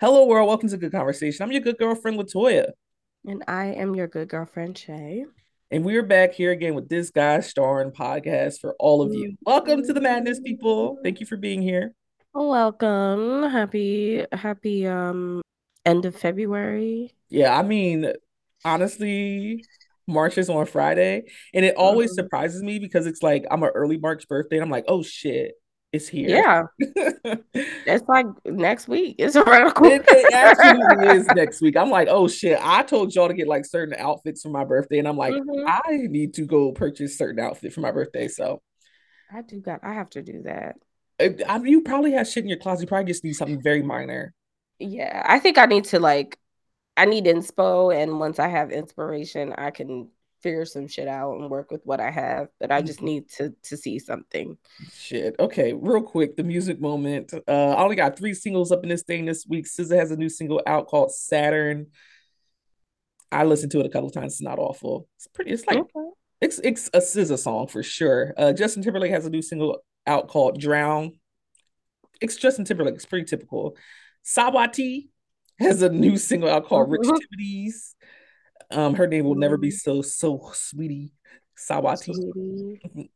Hello, world. Welcome to Good Conversation. I'm your good girlfriend, Latoya. And I am your good girlfriend, Shay. And we're back here again with this guy starring podcast for all of you. Welcome to the madness, people. Thank you for being here. Welcome. Happy, happy um end of February. Yeah, I mean, honestly, March is on Friday. And it always Mhm. surprises me because it's like I'm an early March birthday. And I'm like, oh shit, it's here. Yeah, it, it's like next week. It's around corner. it absolutely is next week. I'm like, oh shit. I told y'all to get like certain outfits for my birthday. And I'm like, Mhm. I need to go purchase certain outfit for my birthday. So I do got. I have to do that. I mean, you probably have shit in your closet. You probably just need something very minor. Yeah, I think I need to like. I need inspo, and once I have inspiration, I can figure some shit out and work with what I have. But I just need to to see something. Shit. Okay, real quick, the music moment. Uh, I only got three singles up in this thing this week. SZA has a new single out called Saturn. I listened to it a couple times. It's not awful. It's pretty. It's like Okay. it's it's a SZA song for sure. Uh, Justin Timberlake has a new single out called Drown. It's Justin Timberlake. It's pretty typical. Sawati has a new single out called Rich Mhm. Activities. Um, her name will never be so so sweetie. Sawati. Sweetie.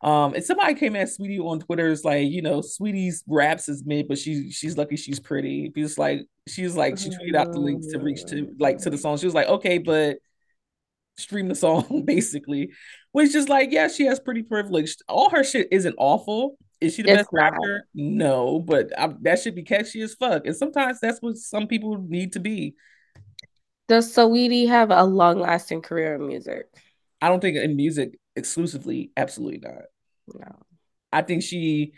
Um, and somebody came at Sweetie on Twitter is like, you know, Sweetie's raps is mid, but she she's lucky she's pretty. Because like she's like she tweeted out the links to reach to like to the song. She was like, okay, but stream the song basically. Which is like, yeah, she has pretty privileged. All her shit isn't awful. Is she the It's best not. rapper? No, but I, that should be catchy as fuck. And sometimes that's what some people need to be. Does Saweetie have a long lasting career in music? I don't think in music exclusively, absolutely not. No. I think she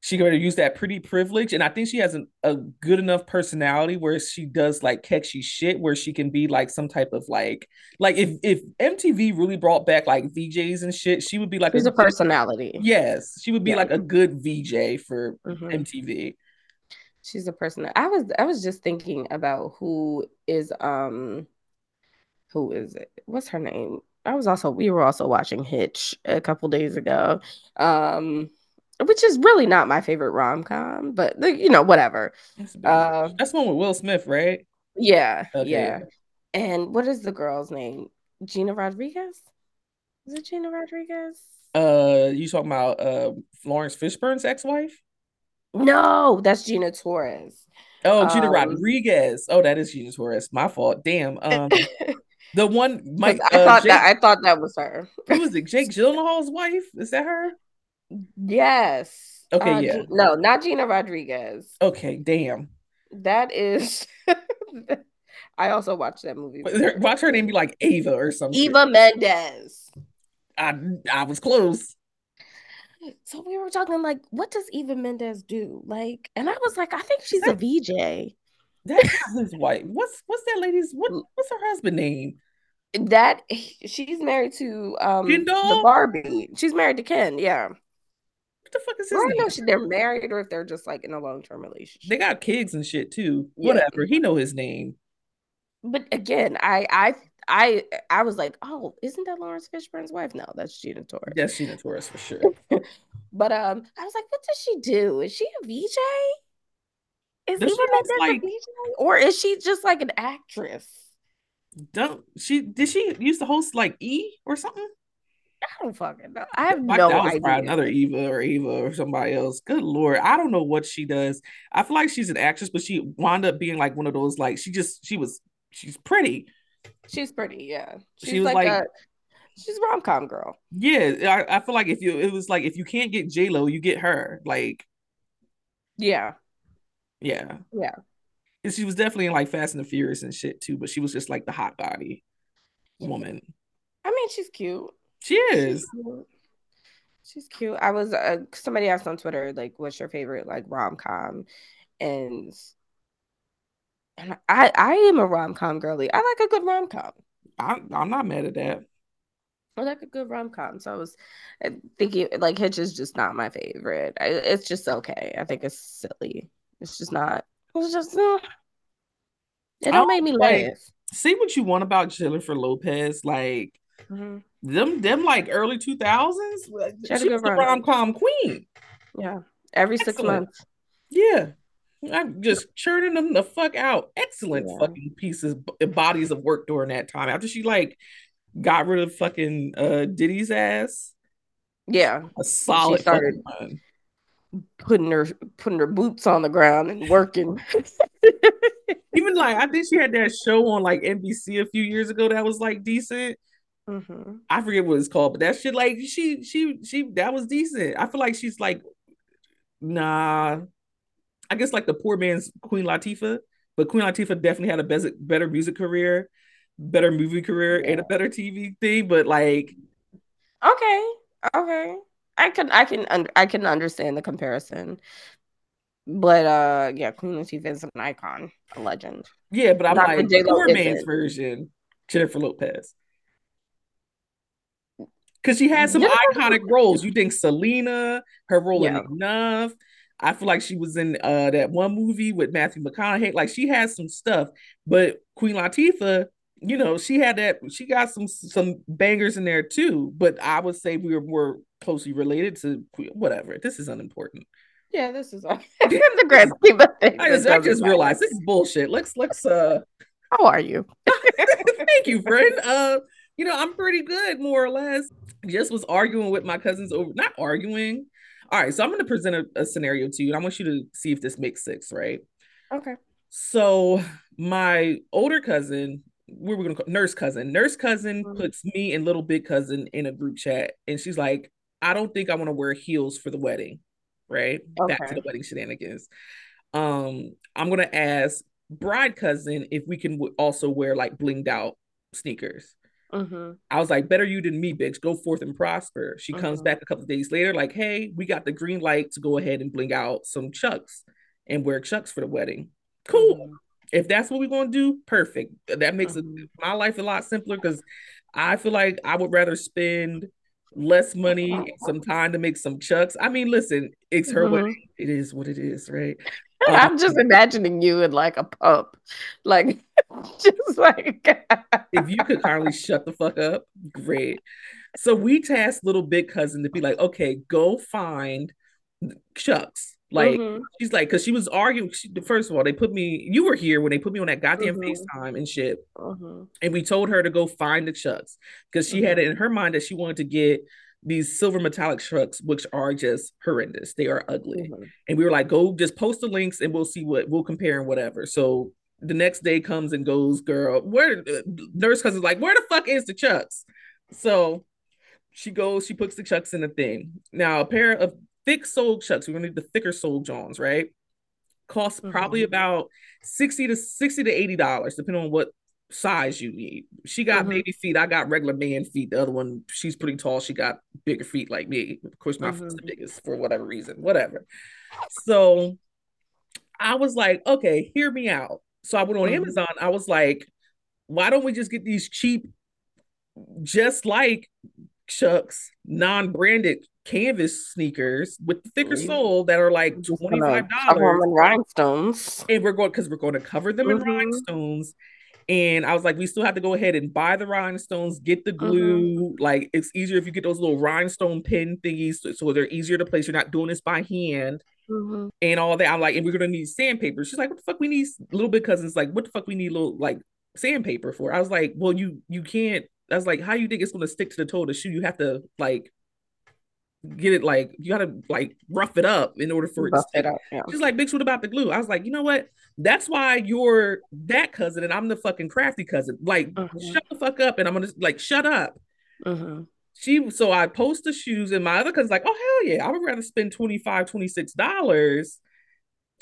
she to use that pretty privilege, and I think she has an, a good enough personality where she does like catchy shit, where she can be like some type of like like if if MTV really brought back like VJs and shit, she would be like She's a a personality. yes, she would be Yeah. like a good VJ for Mhm. MTV. She's a person. I was I was just thinking about who is um who is it? What's her name? I was also we were also watching Hitch a couple days ago. Um which is really not my favorite rom-com, but you know, whatever. That's, Uh. That's one with Will Smith, right? yeah, Okay, yeah. And what is the girl's name? Gina Rodriguez? Is it Gina Rodriguez? Uh, you talking about uh Laurence Fishburne's ex-wife? No, that's Gina Torres. Oh, Gina Um, Rodriguez. Oh, that is Gina Torres. My fault. Damn. Um, the one Mike. I Uh, thought Jake, that I thought that was her. who is it? Jake Gyllenhaal's wife? Is that her? Yes. Okay, Uh, yeah. Ge- no, not Gina Rodriguez. Okay, damn. That is. I also watched that movie. Watch her name be like Ava or something. Eva Mendes. I I was close. So we were talking like, what does Eva Mendes do? Like, and I was like, I think she's a VJ. That's not his wife. What's what's that lady's what what's her husband name? That she's married to um the Barbie. She's married to Ken. Yeah. What the fuck is I his don't know if they're married or if they're just like in a long term relationship. They got kids and shit too. Yeah. Whatever. He know his name. But again, I I I I was like, oh, isn't that Laurence Fishburne's wife? No, that's Gina Torres. That's Gina Torres for sure. But um, I was like, what does she do? Is she a VJ? Is Does Eva she Mendes like- a VJ, or is she just like an actress? Don't she did she used to host like E or something? I don't fucking know. I have Like no that was idea. probably another Eva or Ava or somebody else. Good lord, I don't know what she does. I feel like she's an actress, but she wound up being like one of those like she just she was she's pretty. She's pretty, yeah. She was like, like- a she's a rom com girl. Yeah, I, I feel like if you it was like if you can't get J Lo, you get her. Like Yeah, yeah, yeah. And she was definitely in like Fast and the Furious and shit too, but she was just like the hot body woman. I mean, she's cute. She is. She's cute. She's cute. I was uh, somebody asked on Twitter like, "What's your favorite like rom com?" And and I I am a rom com girly. I like a good rom com. I, I'm not mad at that. I like a good rom com. So I was uh, thinking like Hitch is just not my favorite. I, it's just okay. I think it's silly. It's just not. It's just uh, it don't make me like- laugh. See what you want about Jennifer Lopez, like Mhm. them them like early 2000s. She She was the rom com queen. Yeah, every six months. Yeah. I'm just churning them the fuck out. Excellent yeah. fucking pieces, bodies of work during that time. After she like got rid of fucking uh Diddy's ass. Yeah. A solid she started putting her putting her boots on the ground and working. Even like I think she had that show on like NBC a few years ago that was like decent. Mm-hmm. I forget what it's called, but that shit like she she she that was decent. I feel like she's like nah. I guess like the poor man's Queen Latifah, but Queen Latifah definitely had a better better music career, better movie career, yeah. and a better TV thing. But like, okay, okay, I can I can un- I can understand the comparison. But uh yeah, Queen Latifah is an icon, a legend. Yeah, but I'm Not like the poor man's version, Jennifer Lopez. Because she had some Jennifer iconic roles. You think Selena, her role yeah. in Enough. I feel like she was in uh that one movie with Matthew McConaughey. Like she has some stuff, but Queen Latifah, you know, she had that. She got some some bangers in there too. But I would say we were more closely related to whatever. This is unimportant. Yeah, this is in the grand scheme of things. I just, I just realized this is bullshit. Let's let's uh how are you? Thank you, friend. Uh, you know, I'm pretty good, more or less. Just was arguing with my cousins over not arguing. All right, so I'm gonna present a, a scenario to you, and I want you to see if this makes sense, right? Okay. So my older cousin, we were gonna call nurse cousin. Nurse cousin mm-hmm. puts me and little big cousin in a group chat, and she's like, I don't think I want to wear heels for the wedding right? Okay. Back to the wedding shenanigans. Um, I'm gonna ask bride cousin if we can w- also wear like blinged out sneakers. Mm-hmm. I was like, better you than me, bitch. Go forth and prosper. She mm-hmm. comes back a couple days later, like, hey, we got the green light to go ahead and bling out some chucks and wear chucks for the wedding. Cool. Mm-hmm. If that's what we're gonna do, perfect. That makes it, mm-hmm. my life a lot simpler because I feel like I would rather spend less money, some time to make some chucks. I mean, listen, it's her mm-hmm. wedding. It is what it is, right? I'm just imagining you in like a pump, like just like if you could kindly shut the fuck up, great. So we tasked little big cousin to be like, okay, go find chucks like mm-hmm. she's like, because she was arguing. She, first of all, they put me. You were here when they put me on that goddamn mm-hmm. FaceTime and shit. Mm-hmm. And we told her to go find the chucks because she had it mm-hmm. in her mind that she wanted to get these silver metallic chucks, which are just horrendous. They are ugly. Mm-hmm. And we were like, go just post the links and we'll see what we'll compare and whatever. So the next day comes and goes, girl. Where uh, nurse cousin's like, where the fuck is the chucks? So she goes, she puts the chucks in the thing. Now, a pair of thick soled chucks. We're gonna need the thicker soled Johns, right? Cost mm-hmm. probably about 60 to 60 to 80 dollars, depending on what size you need. She got mm-hmm. baby feet. I got regular man feet. The other one, she's pretty tall. She got bigger feet like me. Of course, my mm-hmm. feet's the biggest for whatever reason, whatever. So I was like, okay, hear me out. So I went on mm-hmm. Amazon. I was like, why don't we just get these cheap, just like Chucks, non-branded canvas sneakers with the thicker sole that are like twenty five dollars. rhinestones, and we're going because we're going to cover them mm-hmm. in rhinestones. And I was like, we still have to go ahead and buy the rhinestones, get the glue. Mm-hmm. Like it's easier if you get those little rhinestone pin thingies, so, so they're easier to place. You're not doing this by hand. Mm-hmm. And all that. I'm like, and we're gonna need sandpaper. She's like, what the fuck we need little bit cousins like, what the fuck we need little like sandpaper for? I was like, well, you you can't. I was like, how you think it's gonna stick to the toe of the shoe? You have to like get it like you gotta like rough it up in order for rough it, to it up. Yeah. She's like, bitch, what about the glue? I was like, you know what? That's why you're that cousin and I'm the fucking crafty cousin. Like, mm-hmm. shut the fuck up, and I'm gonna like shut up. Mm-hmm. She so I post the shoes, and my other cousin's like, oh hell yeah, I would rather spend 25 26 dollars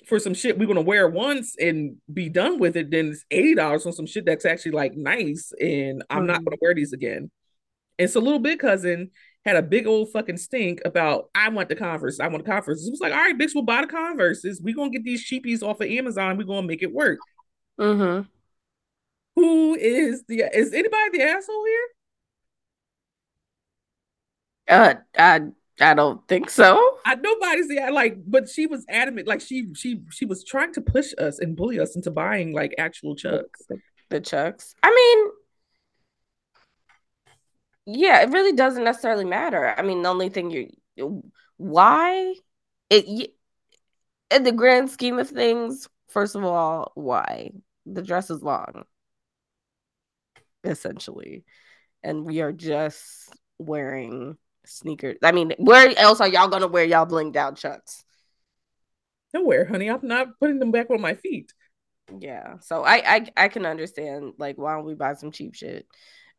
for some shit we're gonna wear once and be done with it than it's eighty dollars on some shit that's actually like nice, and I'm mm-hmm. not gonna wear these again. And so little big cousin, had a big old fucking stink about I want the Converse, I want the Converse. It was like, all right, bitch, we'll buy the Converses. We're gonna get these cheapies off of Amazon. We're gonna make it work. Mm-hmm. Who is the is anybody the asshole here? Uh I I don't think so. I nobody's the like, but she was adamant, like she she she was trying to push us and bully us into buying like actual chucks. The, the chucks. I mean, yeah, it really doesn't necessarily matter. I mean, the only thing you why it in the grand scheme of things, first of all, why? The dress is long, essentially. And we are just wearing sneakers. I mean, where else are y'all gonna wear y'all bling down chucks? Nowhere, honey. I'm not putting them back on my feet. Yeah. So I I, I can understand like why don't we buy some cheap shit?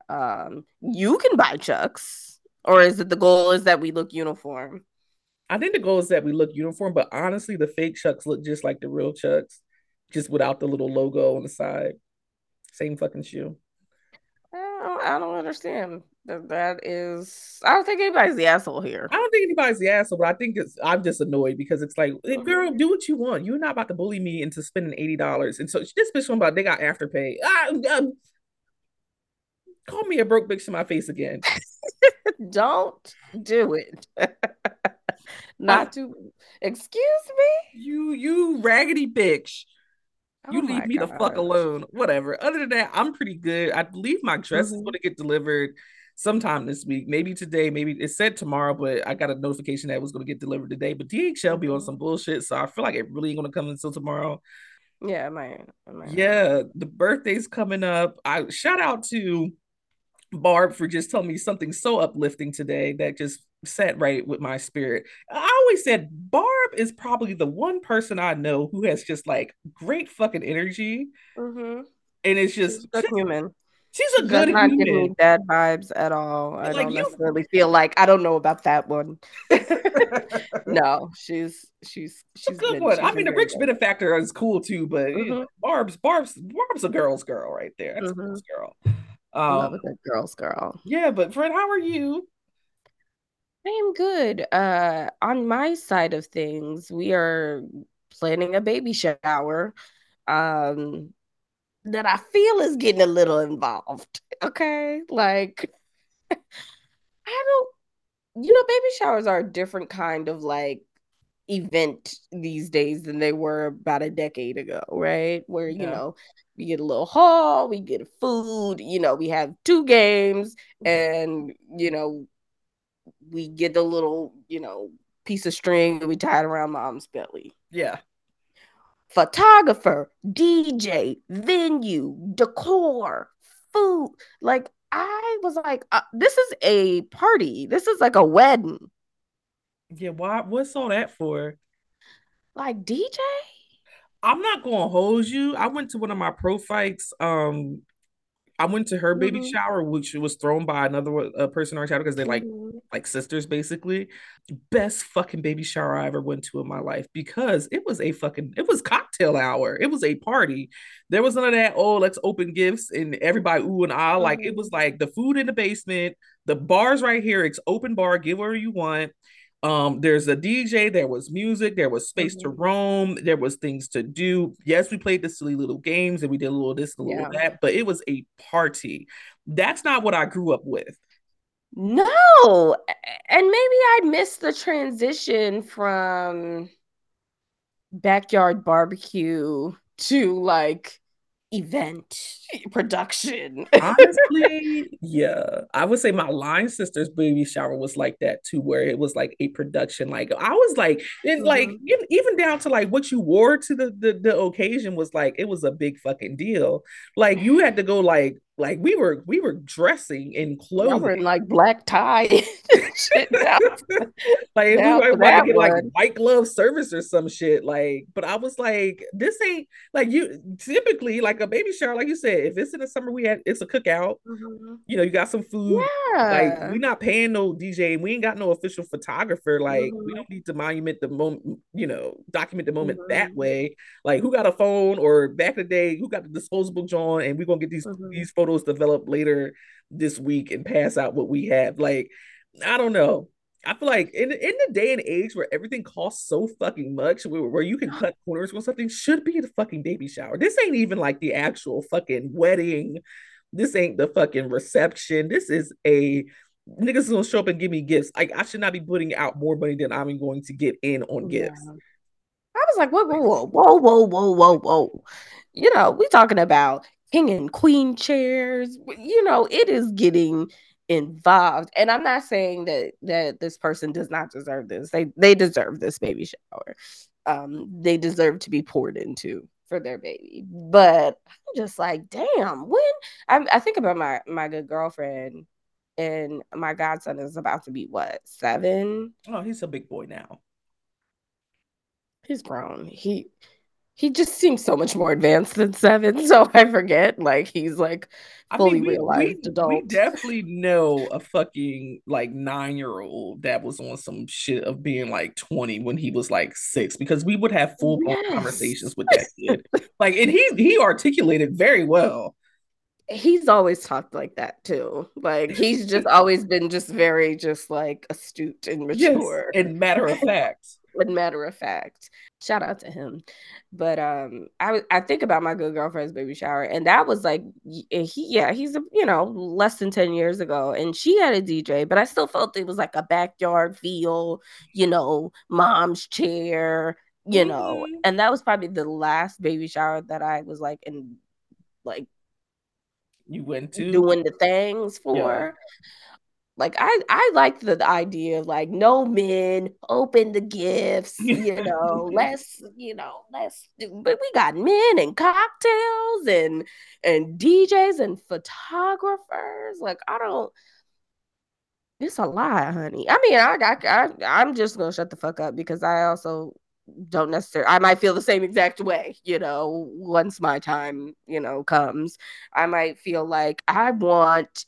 Um you can buy chucks. Or is it the goal is that we look uniform? I think the goal is that we look uniform, but honestly, the fake chucks look just like the real chucks, just without the little logo on the side. Same fucking shoe. I don't, I don't understand. That that is I don't think anybody's the asshole here. I don't think anybody's the asshole, but I think it's I'm just annoyed because it's like, hey, girl, do what you want. You're not about to bully me into spending eighty dollars. And so this bitch one about they got afterpay. Ah, um, call me a broke bitch to my face again. don't do it. not to excuse me. You you raggedy bitch. You oh leave me gosh. the fuck alone. Whatever. Other than that, I'm pretty good. I believe my dress mm-hmm. is going to get delivered sometime this week. Maybe today. Maybe it said tomorrow, but I got a notification that it was going to get delivered today. But DHL be on mm-hmm. some bullshit, so I feel like it really ain't going to come until tomorrow. Yeah, my, might. Yeah, the birthday's coming up. I shout out to Barb for just telling me something so uplifting today that just sat right with my spirit. I always said Barb is probably the one person I know who has just like great fucking energy. Mm-hmm. And it's just she's good human. She's a she good not human. Give me bad vibes at all. I like don't you, necessarily feel like I don't know about that one. no, she's she's she's a good one. She's I mean, the rich good. benefactor is cool too, but mm-hmm. Barb's Barb's Barb's a girl's girl right there. That's mm-hmm. a girl's girl. Um, Love a good girl's girl. Yeah, but Fred, how are you? I am good. Uh, on my side of things, we are planning a baby shower. Um, that I feel is getting a little involved. Okay, like I don't, you know, baby showers are a different kind of like event these days than they were about a decade ago, right? Where, yeah. you know, we get a little hall, we get food, you know, we have two games and, you know, we get the little, you know, piece of string that we tie it around mom's belly. Yeah. Photographer, DJ, venue, decor, food. Like I was like, uh, this is a party. This is like a wedding. Yeah, why? What's all that for? Like DJ? I'm not gonna hold you. I went to one of my prophytes um I went to her baby mm-hmm. shower, which was thrown by another uh, person in our shower because they're like mm-hmm. like sisters, basically. Best fucking baby shower I ever went to in my life because it was a fucking it was cocktail hour. It was a party. There was none of that. Oh, let's open gifts and everybody ooh and ah. Mm-hmm. Like it was mm-hmm. like the food in the basement, the bars right here. It's open bar. Give whatever you want. Um, there's a DJ, there was music, there was space mm-hmm. to roam, there was things to do. Yes, we played the silly little games and we did a little this, a little yeah. that, but it was a party. That's not what I grew up with. No. And maybe I missed the transition from backyard barbecue to like event production. Honestly, yeah. I would say my line sister's baby shower was like that too, where it was like a production. Like I was like, and mm-hmm. like even down to like what you wore to the, the the occasion was like it was a big fucking deal. Like you had to go like like we were we were dressing in clothing we in like black tie shit like we were about to get like white glove service or some shit like but i was like this ain't like you typically like a baby shower like you said if it's in the summer we had it's a cookout mm-hmm. you know you got some food yeah. like we're not paying no dj we ain't got no official photographer like mm-hmm. we don't need to monument the moment you know document the moment mm-hmm. that way like who got a phone or back in the day who got the disposable john and we're gonna get these mm-hmm. these photos develop later this week and pass out what we have. Like, I don't know. I feel like in in the day and age where everything costs so fucking much, where, where you can cut corners with something, should be the fucking baby shower. This ain't even like the actual fucking wedding. This ain't the fucking reception. This is a niggas gonna show up and give me gifts. Like I should not be putting out more money than I'm going to get in on yeah. gifts. I was like, whoa, whoa, whoa, whoa, whoa, whoa, whoa. You know, we talking about king and queen chairs. You know, it is getting involved. And I'm not saying that that this person does not deserve this. They they deserve this baby shower. um, they deserve to be poured into for their baby. But I'm just like, damn, when I, I think about my my good girlfriend and my godson is about to be what seven? Oh, he's a big boy now. He's grown. He he just seems so much more advanced than seven. So I forget. Like he's like fully I mean, we, realized we, adult. We definitely know a fucking like nine year old that was on some shit of being like 20 when he was like six because we would have full yes. conversations with that kid. like and he he articulated very well. He's always talked like that too. Like he's just always been just very just like astute and mature. Yes, and matter of fact. And matter of fact shout out to him but um i i think about my good girlfriend's baby shower and that was like he yeah he's a you know less than 10 years ago and she had a dj but i still felt it was like a backyard feel you know mom's chair you mm-hmm. know and that was probably the last baby shower that i was like in like you went to doing the things for yeah. Like I, I like the, the idea of like no men, open the gifts, you know, let's, you know, let's do, but we got men and cocktails and and DJs and photographers. Like I don't it's a lot, honey. I mean, I, I, I I'm just gonna shut the fuck up because I also don't necessarily I might feel the same exact way, you know, once my time, you know, comes. I might feel like I want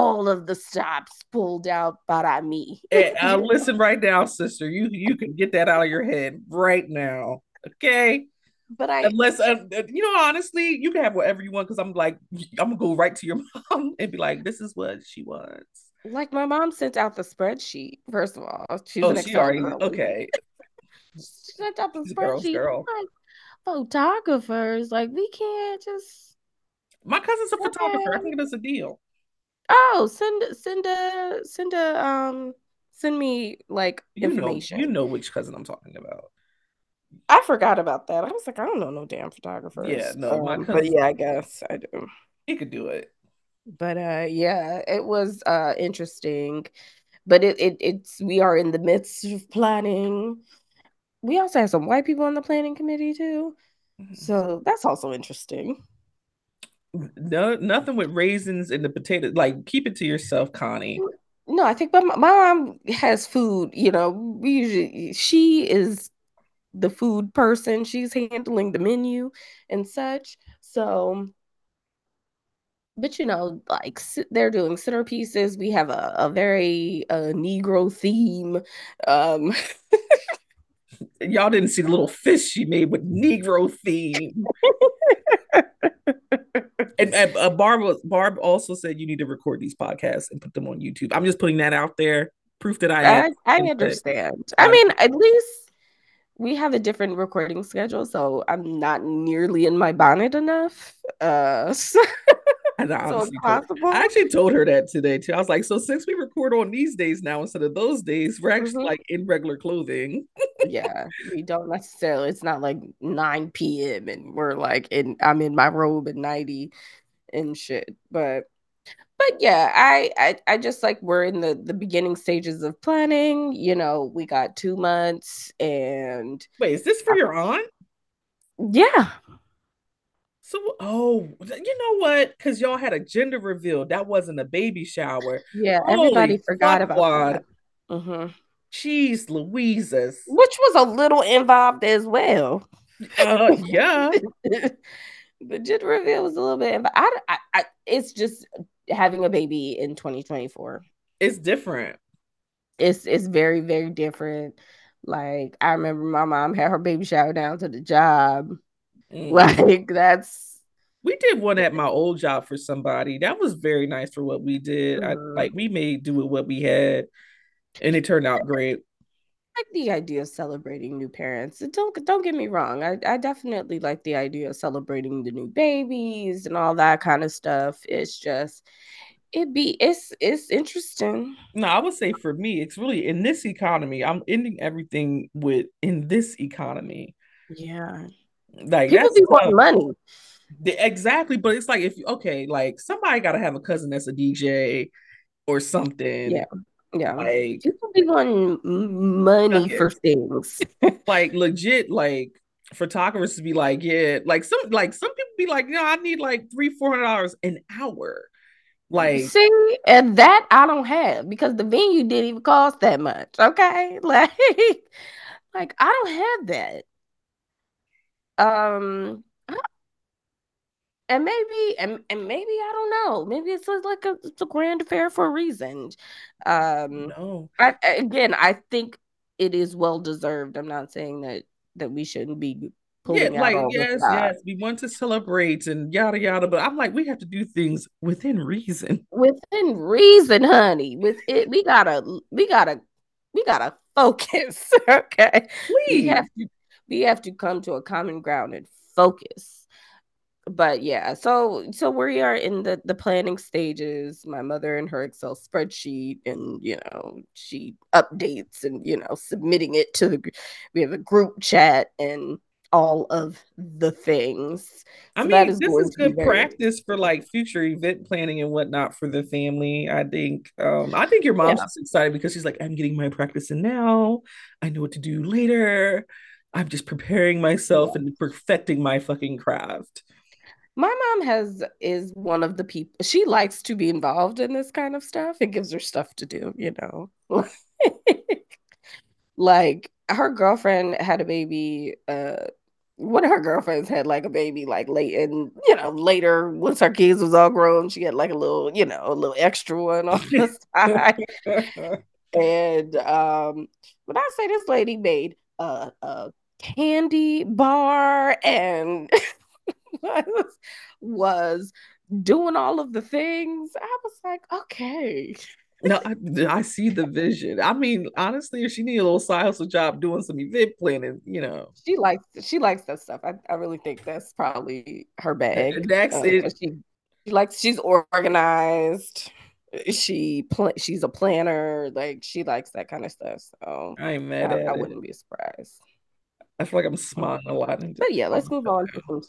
all of the stops pulled out by me. hey, uh, listen right now, sister. You you can get that out of your head right now, okay? But I unless uh, uh you know honestly, you can have whatever you want because I'm like I'm gonna go right to your mom and be like, this is what she wants. Like my mom sent out the spreadsheet. First of all, she's oh, she already girl. okay. she sent out the spreadsheet. Girl. Like photographers, like we can't just. My cousin's a photographer. I think it's a deal. Oh, send send a send a um send me like you information. Know, you know which cousin I'm talking about. I forgot about that. I was like, I don't know no damn photographers. Yeah, no, um, but yeah, I guess I do. He could do it. But uh yeah, it was uh interesting. But it, it it's we are in the midst of planning. We also have some white people on the planning committee too. Mm-hmm. So that's also interesting no nothing with raisins and the potato. Like keep it to yourself, Connie. No, I think my, my mom has food. You know, we usually she is the food person. She's handling the menu and such. So, but you know, like they're doing centerpieces. We have a, a very uh, Negro theme. Um, Y'all didn't see the little fish she made with Negro theme. and, and uh, Barb Barb also said you need to record these podcasts and put them on YouTube. I'm just putting that out there. Proof that I I, I understand. I mean, at least we have a different recording schedule, so I'm not nearly in my bonnet enough. Uh, so, so possible. I actually told her that today too. I was like, so since we record on these days now instead of those days, we're actually mm-hmm. like in regular clothing. yeah, we don't necessarily. It's not like 9 p.m. and we're like in. I'm in my robe at 90 and shit, but but yeah, I, I I just like we're in the the beginning stages of planning. You know, we got two months and wait, is this for your aunt? Yeah. So, oh, you know what? Because y'all had a gender reveal. That wasn't a baby shower. Yeah, Holy everybody forgot about that. Mm-hmm. Jeez, Louises. Which was a little involved as well. Uh, yeah. the gender reveal was a little bit, but I, I, I, it's just having a baby in 2024. It's different. It's it's very very different. Like I remember my mom had her baby shower down to the job. Mm. Like that's we did one at my old job for somebody. That was very nice for what we did. Mm. I, like we made do with what we had, and it turned out great like the idea of celebrating new parents. Don't don't get me wrong. I, I definitely like the idea of celebrating the new babies and all that kind of stuff. It's just it be it's it's interesting. No, I would say for me, it's really in this economy. I'm ending everything with in this economy. Yeah, like people be wanting money. Exactly, but it's like if okay, like somebody got to have a cousin that's a DJ or something. Yeah Yeah. Like people be wanting money for things. like legit, like photographers to be like, yeah, like some like some people be like, yeah, I need like three, four hundred dollars an hour. Like see, and that I don't have because the venue didn't even cost that much. Okay. Like, like I don't have that. Um and maybe and, and maybe I don't know. Maybe it's like a it's a grand affair for a reason. Um no. I, again, I think it is well deserved. I'm not saying that that we shouldn't be pulling yeah, like yes, yes, we want to celebrate and yada yada, but I'm like, we have to do things within reason. Within reason, honey. With it, we gotta, we gotta, we gotta focus. okay, Please. we have to, we have to come to a common ground and focus but yeah, so so we are in the the planning stages. My mother in her Excel spreadsheet, and you know she updates and you know submitting it to the. We have a group chat and all of the things. So I mean, is this is good practice for like future event planning and whatnot for the family. I think. Um, I think your mom's yeah. excited because she's like, I'm getting my practice in now. I know what to do later. I'm just preparing myself yeah. and perfecting my fucking craft. My mom has is one of the people she likes to be involved in this kind of stuff. It gives her stuff to do you know? Like her girlfriend had a baby uh one of her girlfriends had like a baby like late and you know later once her kids was all grown she had like a little you know a little extra one on the side. And um when i say this lady made a, a candy bar and was, was doing all of the things. I was like, okay. no, I, I, see the vision. I mean, honestly, if she need a little side hustle job doing some event planning, you know, she likes she likes that stuff. I, I really think that's probably her bag. That's uh, it. She, she likes she's organized. She pl- she's a planner. Like she likes that kind of stuff. So I ain't mad I, I wouldn't be surprised. I feel like I'm smiling a lot. But yeah, let's move on to some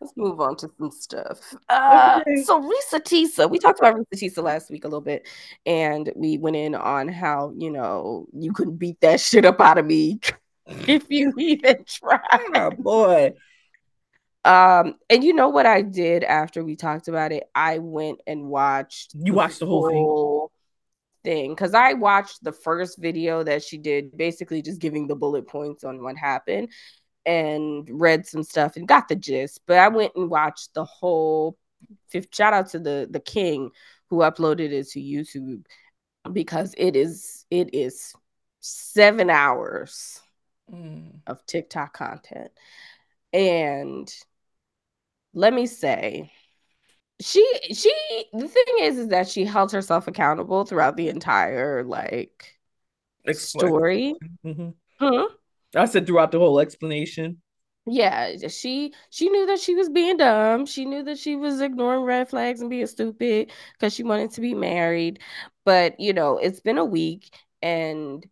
Let's move on to some stuff. Uh, okay. So Reesa Teesa, we talked about Reesa Teesa last week a little bit, and we went in on how you know you couldn't beat that shit up out of me if you even tried. Oh boy. Um, and you know what I did after we talked about it? I went and watched. You watched the whole, whole thing because I watched the first video that she did, basically just giving the bullet points on what happened and read some stuff and got the gist. But I went and watched the whole. fifth Shout out to the the king who uploaded it to YouTube because it is it is seven hours mm. of TikTok content, and let me say she she the thing is is that she held herself accountable throughout the entire like story mm-hmm. hmm I said throughout the whole explanation. Yeah, she she knew that she was being dumb. She knew that she was ignoring red flags and being stupid because she wanted to be married. But you know, it's been a week, and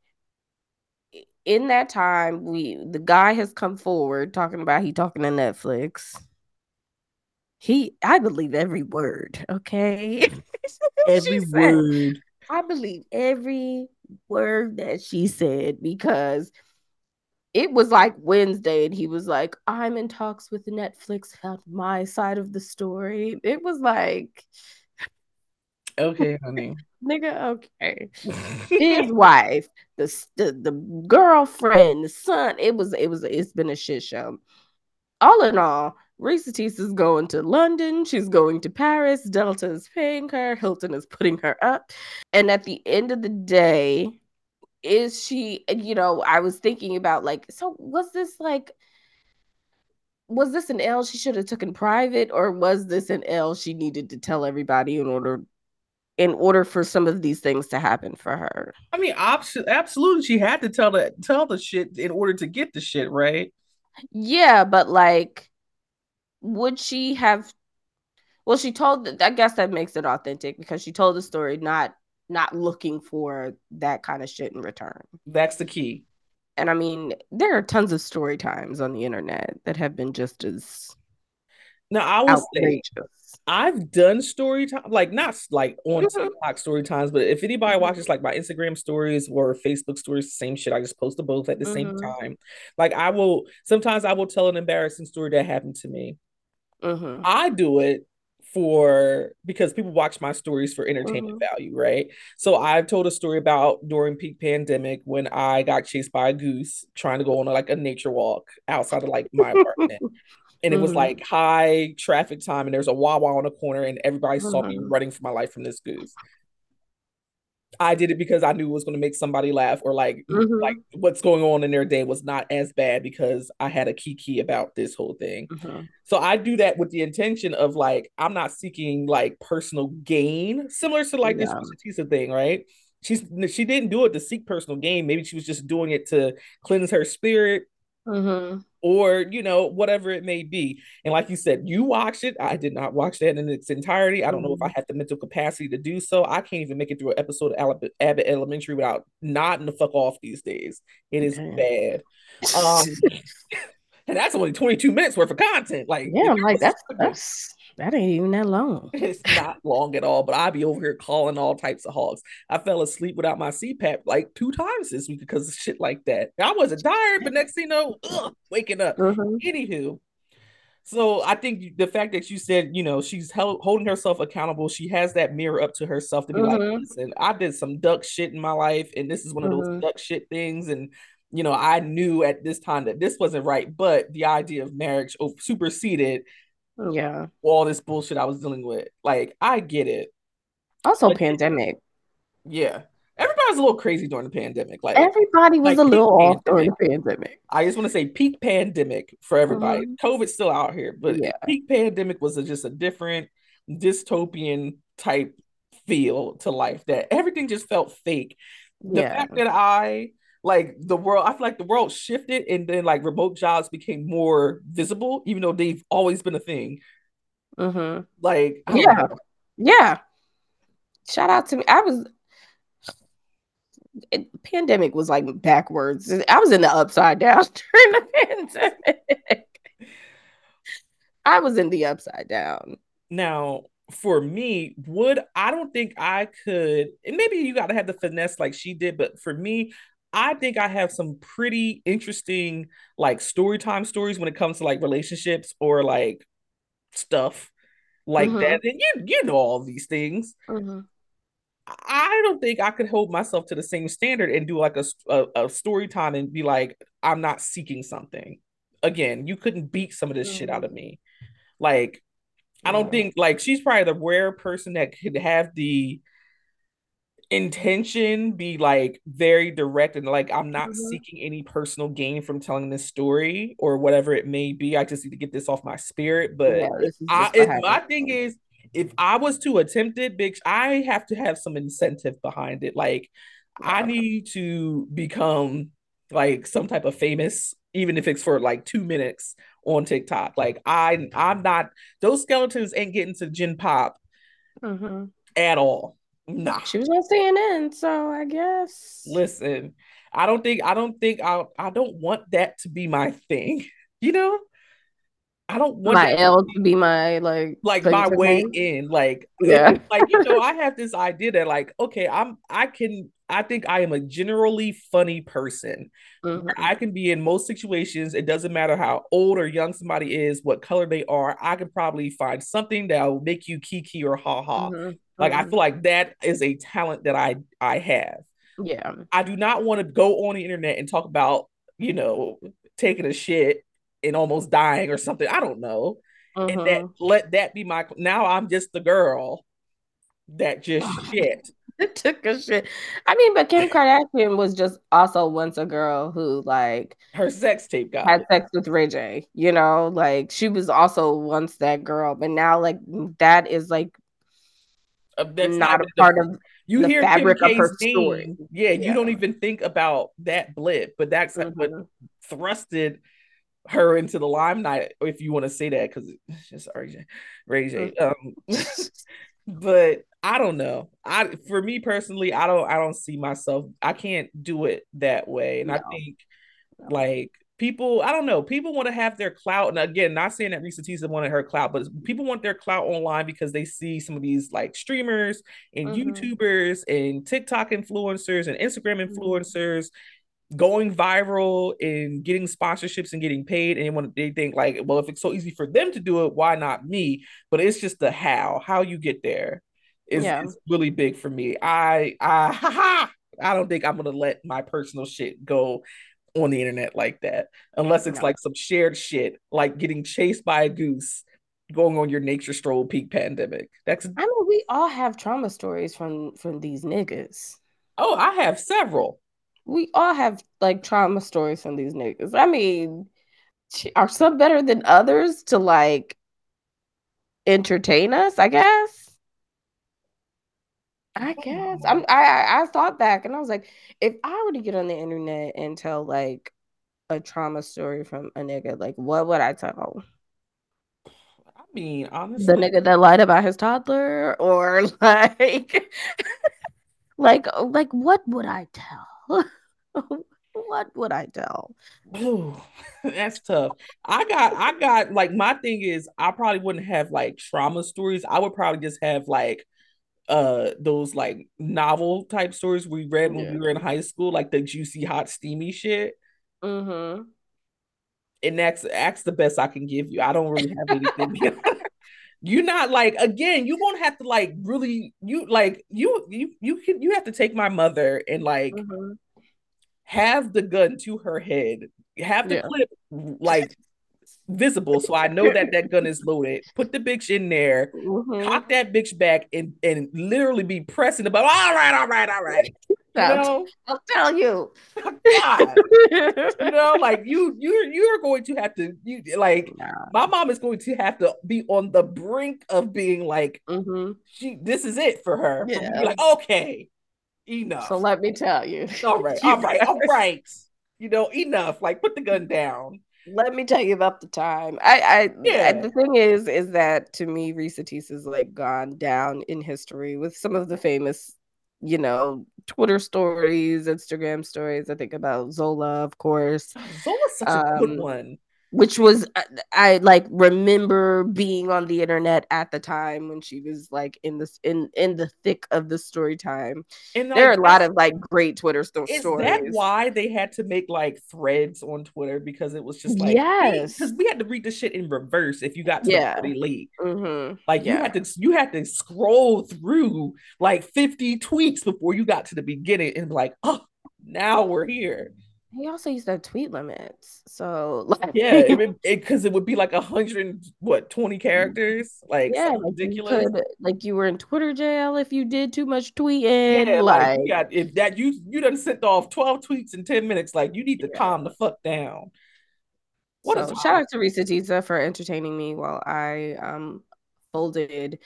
in that time, we the guy has come forward talking about he talking to Netflix. He, I believe every word. Okay, mm. every word. I believe every word that she said because it was like Wednesday, and he was like, I'm in talks with Netflix about my side of the story. It was like, okay, honey. Nigga, okay. His wife, the, the the girlfriend, the son. It was it was it's been a shit show. All in all, Reesa Teesa is going to London. She's going to Paris. Delta is paying her. Hilton is putting her up. And at the end of the day, is she you know i was thinking about like so was this like was this an l she should have taken private or was this an l she needed to tell everybody in order in order for some of these things to happen for her i mean absolutely she had to tell the tell the shit in order to get the shit right yeah but like would she have well she told i guess that makes it authentic because she told the story not not looking for that kind of shit in return. That's the key. And I mean, there are tons of story times on the internet that have been just as now I will outrageous. say I've done story time, like not like on mm-hmm. TikTok story times, but if anybody mm-hmm. watches like my Instagram stories or Facebook stories, same shit. I just post them both at the mm-hmm. same time. Like I will sometimes I will tell an embarrassing story that happened to me. Mm-hmm. I do it for because people watch my stories for entertainment mm-hmm. value, right? So I've told a story about during peak pandemic when I got chased by a goose trying to go on a, like a nature walk outside of like my apartment and it was mm-hmm. like high traffic time and there's a Wawa on the corner and everybody saw me mm-hmm. running for my life from this goose. I did it because I knew it was going to make somebody laugh or like mm-hmm. like what's going on in their day was not as bad because I had a kiki about this whole thing. Mm-hmm. So I do that with the intention of like I'm not seeking like personal gain, similar to like yeah. this Teesa thing, right? She's she didn't do it to seek personal gain. Maybe she was just doing it to cleanse her spirit. Mm-hmm or you know whatever it may be. And like you said you watched it. I did not watch that in its entirety. I don't know if i mm-hmm. had the mental capacity to do so. I can't even make it through an episode of abbott elementary without nodding the fuck off these days. It is bad. Um and that's only 22 minutes worth of content. Like yeah i'm like that's that's that ain't even that long. It's not long at all, but I'll be over here calling all types of hogs. I fell asleep without my CPAP like two times this week because of shit like that. I wasn't tired, but next thing you know, ugh, waking up. Mm-hmm. Anywho, so I think the fact that you said, you know, she's held, holding herself accountable, she has that mirror up to herself to be mm-hmm. like, listen, I did some duck shit in my life, and this is one of mm-hmm. those duck shit things. And, you know, I knew at this time that this wasn't right, but the idea of marriage superseded yeah. All this bullshit I was dealing with. Like, I get it. Also, but pandemic. Yeah. Everybody was a little crazy during the pandemic. Like everybody was like a little off during the pandemic. I just want to say peak pandemic for everybody. Mm-hmm. COVID's still out here, but yeah. peak pandemic was a, just a different dystopian type feel to life that everything just felt fake. The yeah. fact that I like the world i feel like the world shifted and then like remote jobs became more visible even though they've always been a thing. Mm-hmm. like yeah. know. yeah. Shout out to me. I was it, pandemic was like backwards. I was in the upside down during the pandemic. I was in the upside down. Now for me would i don't think i could and maybe you got to have the finesse like she did but for me I think I have some pretty interesting like story time stories when it comes to like relationships or like stuff like mm-hmm. that. And you you know all these things. Mm-hmm. I don't think I could hold myself to the same standard and do like a, a, a story time and be like, I'm not seeking something. Again, you couldn't beat some of this mm-hmm. shit out of me. Like, yeah. I don't think like she's probably the rare person that could have the intention be like very direct and like I'm not mm-hmm. seeking any personal gain from telling this story or whatever it may be. I just need to get this off my spirit. But yeah, I, my thing is, if I was to attempt it, bitch, I have to have some incentive behind it. Like I need to become like some type of famous, even if it's for like two minutes on TikTok. Like I, I'm not. Those skeletons ain't getting to Gen Pop mm-hmm. at all. Nah. She was on CNN, so I guess. Listen, I don't think I don't think I I don't want that to be my thing. You know? I don't want my L to be my like like my way in. Like yeah, like you know, I have this idea that like, okay, I'm I can I think I am a generally funny person. Mm-hmm. I can be in most situations. It doesn't matter how old or young somebody is, what color they are. I can probably find something that will make you kiki or ha ha. Mm-hmm. Like mm-hmm. I feel like that is a talent that I I have. Yeah. I do not want to go on the internet and talk about, you know, taking a shit and almost dying or something. I don't know. And that mm-hmm. let that be my now I'm just the girl that just shit. It took a shit. I mean, but Kim Kardashian was just also once a girl who like her sex tape got had sex with Ray J. You know, like she was also once that girl, but now like that is like uh, that's not, not a part of you the hear fabric Kim of her story. Yeah, yeah, you don't even think about that blip, but that's mm-hmm. what thrusted her into the limelight, if you want to say that, because it's just Ray J. Ray J. Mm-hmm. Um, but I don't know. I for me personally, I don't I don't see myself. I can't do it that way, and no. I think like people i don't know people want to have their clout and again not saying that Reesa Teesa wanted her clout but people want their clout online because they see some of these like streamers and mm-hmm. youtubers and tiktok influencers and instagram mm-hmm. influencers. Going viral and getting sponsorships and getting paid and when they think like well if it's so easy for them to do it why not me? But it's just the how how you get there is, yeah. is really big for me. I i ha ha I don't think I'm gonna let my personal shit go on the internet like that unless it's no. like some shared shit like getting chased by a goose going on your nature stroll peak pandemic. That's i mean we all have trauma stories from from these niggas. Oh i have several we all have like trauma stories from these niggas i mean are some better than others to like entertain us i guess I guess I'm. I I thought back and I was like, if I were to get on the internet and tell like a trauma story from a nigga, like what would I tell? I mean, honestly, the nigga that lied about his toddler, or like, like, like, what would I tell? what would I tell? Ooh, that's tough. I got, I got like my thing is, I probably wouldn't have like trauma stories. I would probably just have like uh those like novel type stories we read when yeah. we were in high school, like the juicy, hot, steamy shit. Mm-hmm. And that's that's the best I can give you. I don't really have anything. you're not like again, you won't have to like really you like you you you can you have to take my mother and like mm-hmm. have the gun to her head, have the yeah. clip like visible, so I know that that gun is loaded. Put the bitch in there, mm-hmm. cock that bitch back, and and literally be pressing the button. All right, all right, all right. You know? I'll tell you. you know, like you, you're you're going to have to, you like nah. my mom is going to have to be on the brink of being like, mm-hmm. she, this is it for her. Yeah. like, okay, enough. So let me tell you. All right, all right, all right. You know, enough. Like, put the gun down let me tell you about the time. I, I, yeah. I, the thing is, is that to me, Reesa Teesa's like gone down in history with some of the famous, you know, Twitter stories, Instagram stories. I think about Zola, of course. Zola's such a good um, one which was I, I, like remember being on the internet at the time when she was like in this in in the thick of the story time. And like, there are a lot of like great Twitter sto- is stories. Is that why they had to make like threads on Twitter because it was just like yes, because we had to read the shit in reverse if you got to yeah. the late. Mm-hmm. Like yeah. you had to you had to scroll through like fifty tweets before you got to the beginning and like oh now we're here. He also used to tweet limits. So like yeah, because it, it, would be like a hundred what twenty characters, like yeah, like ridiculous. You could, like you were in Twitter jail if you did too much tweeting. Yeah, like, like yeah, if that you you done sent off twelve tweets in ten minutes, like you need to yeah. calm the fuck down. What so, shout out to Reesa Teesa for entertaining me while I um folded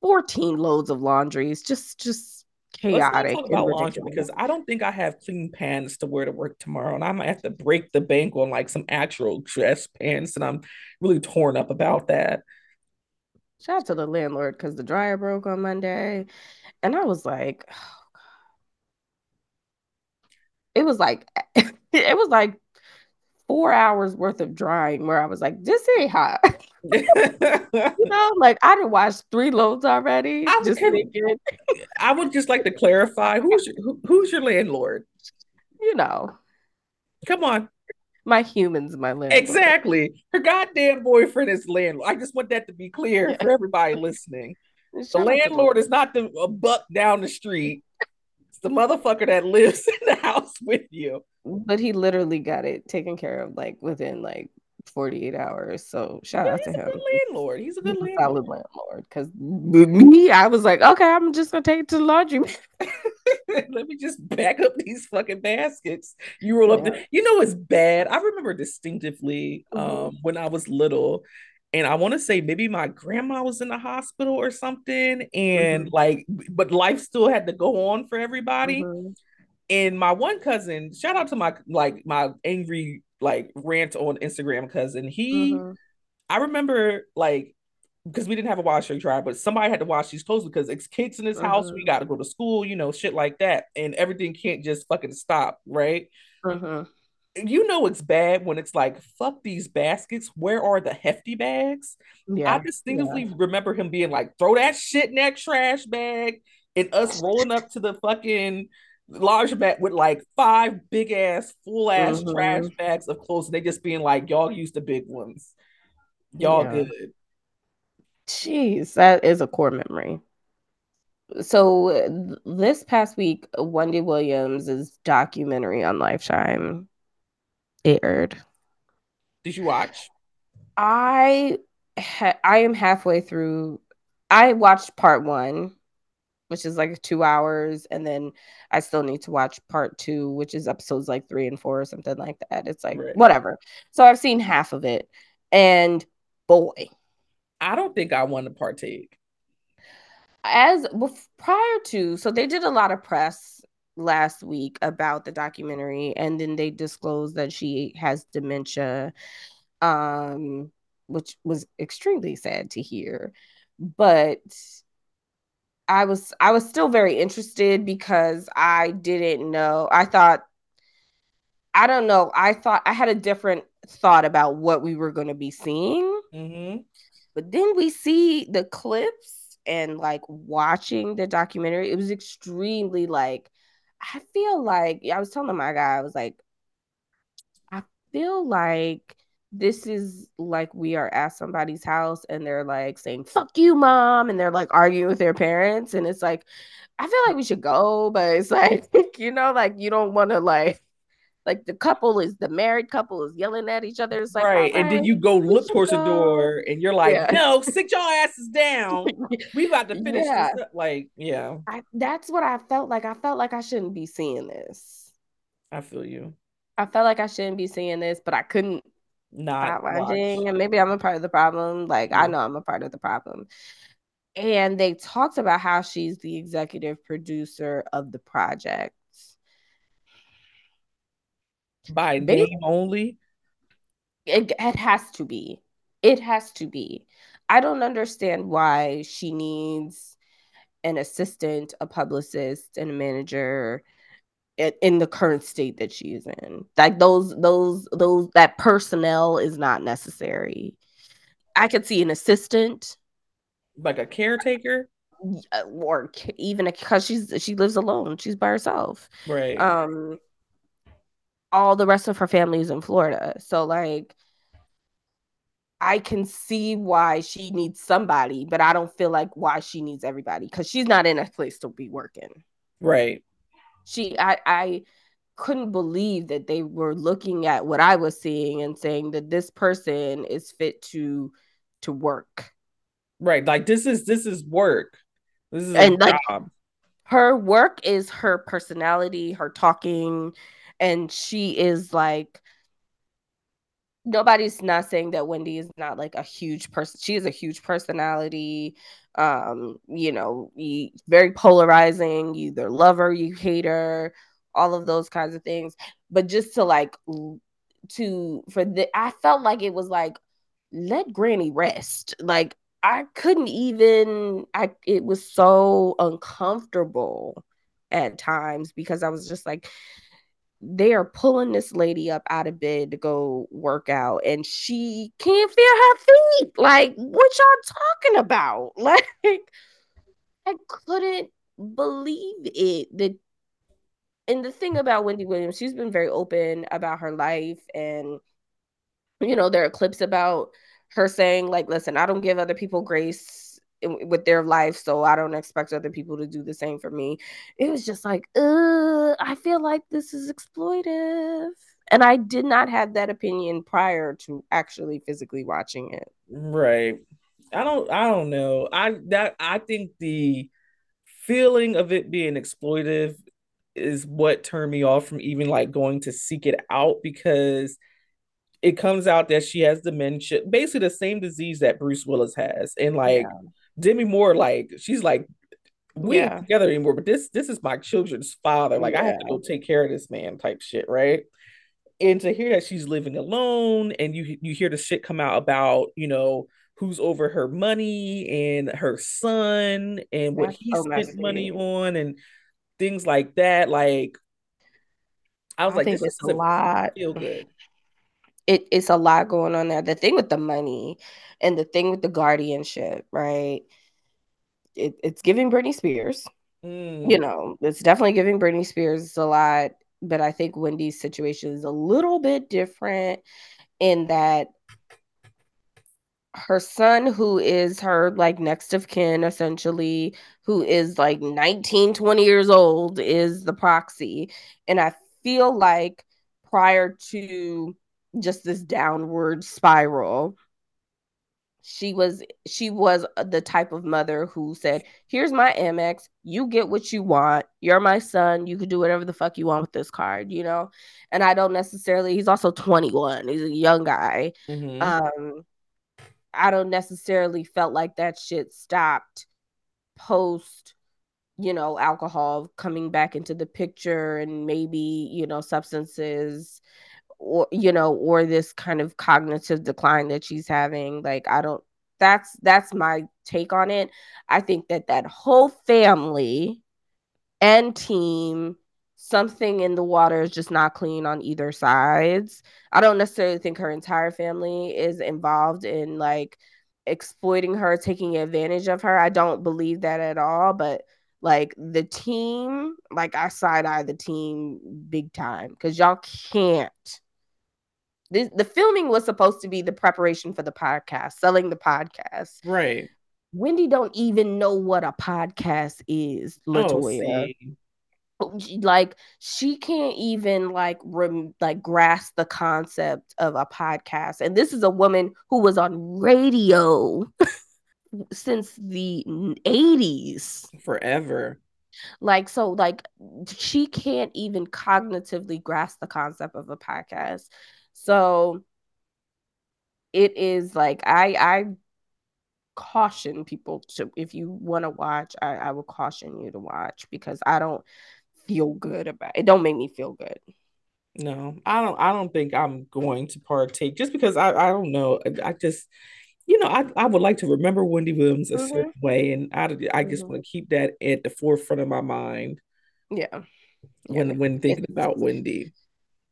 fourteen loads of laundries. Just just chaotic. Let's about laundry because I don't think I have clean pants to wear to work tomorrow, and I might have to break the bank on like some actual dress pants, and I'm really torn up about that. Shout out to the landlord because the dryer broke on Monday, and I was like, oh, it was like it was like four hours worth of drying where I was like, this ain't hot. you know, like I didn't wash three loads already. I just thinking. I would just like to clarify who's your, who, who's your landlord? You know, come on. My humans, my landlord. Exactly. Her goddamn boyfriend is landlord. I just want that to be clear for everybody listening. The landlord is not the a buck down the street. It's the motherfucker that lives in the house with you. But he literally got it taken care of like within like 48 hours. So shout yeah, out to him. landlord. He's a good he's landlord. A landlord. Because me, I was like, okay, I'm just gonna take it to the laundry. Let me just back up these fucking baskets. You roll yeah. up the you know it's bad. I remember distinctively mm-hmm. um when I was little. And I want to say maybe my grandma was in the hospital or something, and mm-hmm. like, but life still had to go on for everybody. Mm-hmm. And my one cousin, shout out to my like my angry like rant on Instagram cousin. He, mm-hmm. I remember like because we didn't have a washer and dryer, but somebody had to wash these clothes because it's kids in this mm-hmm. house. We got to go to school, you know, shit like that, and everything can't just fucking stop, right? Mm-hmm. you know it's bad when it's like fuck these baskets where are the hefty bags yeah i distinctly yeah. remember him being like throw that shit in that trash bag and us rolling up to the fucking large bag with like five big ass full ass mm-hmm. trash bags of clothes they just being like y'all use the big ones y'all yeah. good jeez that is a core memory so this past week wendy williams' documentary on lifetime aired. Did you watch? I ha- I am halfway through. I watched part one, which is like two hours, and then I still need to watch part two, which is episodes like three and four or something like that. It's like right. whatever. So I've seen half of it, and boy, I don't think I want to partake. As prior to, so they did a lot of press last week about the documentary and then they disclosed that she has dementia um which was extremely sad to hear but i was i was still very interested because i didn't know. I thought i don't know. I thought i had a different thought about what we were going to be seeing. Mm-hmm. but then we see the clips and like watching the documentary it was extremely like I feel like I was telling my guy, I was like, I feel like this is like we are at somebody's house and they're like saying "fuck you, mom," and they're like arguing with their parents, and it's like, I feel like we should go, but it's like you know, like you don't want to like like the couple is the married couple is yelling at each other. It's like right, and then you go look towards go. the door, and you're like, yeah. "No, sit your asses down. we about to finish yeah. this." Like, yeah, I, that's what I felt like. I felt like I shouldn't be seeing this. I feel you. I felt like I shouldn't be seeing this, but I couldn't not watching, and maybe I'm a part of the problem. Like, yeah. I mm. know I'm a part of the problem. And they talked about how she's the executive producer of the project by name only? It, it has to be. It has to be. I don't understand why she needs an assistant, a publicist, and a manager in the current state that she's in. Like those, those, those, that personnel is not necessary. I could see an assistant, like a caretaker, or even because she's she lives alone. She's by herself, right? Um, all the rest of her family is in Florida. So like I can see why she needs somebody, but I don't feel like why she needs everybody because she's not in a place to be working. Right. She I I couldn't believe that they were looking at what I was seeing and saying that this person is fit to to work. Right. Like this is this is work. This is and like job. her work is her personality, her talking, and she is like nobody's not saying that Wendy is not like a huge person. She is a huge personality. Um, you know, very polarizing. You either love her, you hate her, all of those kinds of things. But just to like to for the I felt like it was like let Granny rest. Like I couldn't even I it was so uncomfortable at times because I was just like they are pulling this lady up out of bed to go work out and she can't feel her feet. Like, what y'all talking about? Like, I couldn't believe it. The and the thing about Wendy Williams, she's been very open about her life and you know, there are clips about her saying, like, listen, I don't give other people grace with their life so i don't expect other people to do the same for me. It was just like uh i feel like this is exploitive. And i did not have that opinion prior to actually physically watching it. Right. I don't i don't know. I that i think the feeling of it being exploitive is what turned me off from even like going to seek it out because it comes out that she has dementia, basically the same disease that Bruce Willis has. And like yeah. Demi Moore, like she's like, we yeah. together anymore, but this this is my children's father. Like yeah. I have to go take care of this man, type shit, right? And to hear that she's living alone, and you you hear the shit come out about you know who's over her money and her son and what That's he so spent messy. money on and things like that. Like I was I like, this it's a lot. feel good. It, it's a lot going on there. The thing with the money and the thing with the guardianship, right? It, it's giving Britney Spears. Mm. You know, it's definitely giving Britney Spears a lot, but I think Wendy's situation is a little bit different in that her son who is her like next of kin essentially who is like 19 20 years old is the proxy and i feel like prior to just this downward spiral. She was she was the type of mother who said here's my amex. You get what you want. You're my son. You can do whatever the fuck you want with this card you know? And i don't necessarily he's also 21 he's a young guy. Mhm. um I don't necessarily felt like that shit stopped post, you know, alcohol coming back into the picture and maybe, you know, substances or you know, or this kind of cognitive decline that she's having. Like I don't that's that's my take on it. I think that that whole family and team something in the water is just not clean on either sides. I don't necessarily think her entire family is involved in like exploiting her, taking advantage of her. I don't believe that at all, but like the team, like I side eye the team big time because y'all can't. This, the filming was supposed to be the preparation for the podcast, selling the podcast. Right. Wendy don't even know what a podcast is, Oh, Latoya see. Oh, like she can't even like rem- like grasp the concept of a podcast and this is a woman who was on radio since the 80s Forever. like so like she can't even cognitively grasp the concept of a podcast so it is like i i caution people to if you want to watch I, I will caution you to watch because i don't feel good about it don't make me feel good No, I don't I don't think I'm going to partake just because I, I don't know. I, I just you know, I, I would like to remember Wendy Williams a Mhm. certain way and I I just Mhm. want to keep that at the forefront of my mind yeah when when thinking It's- about Wendy.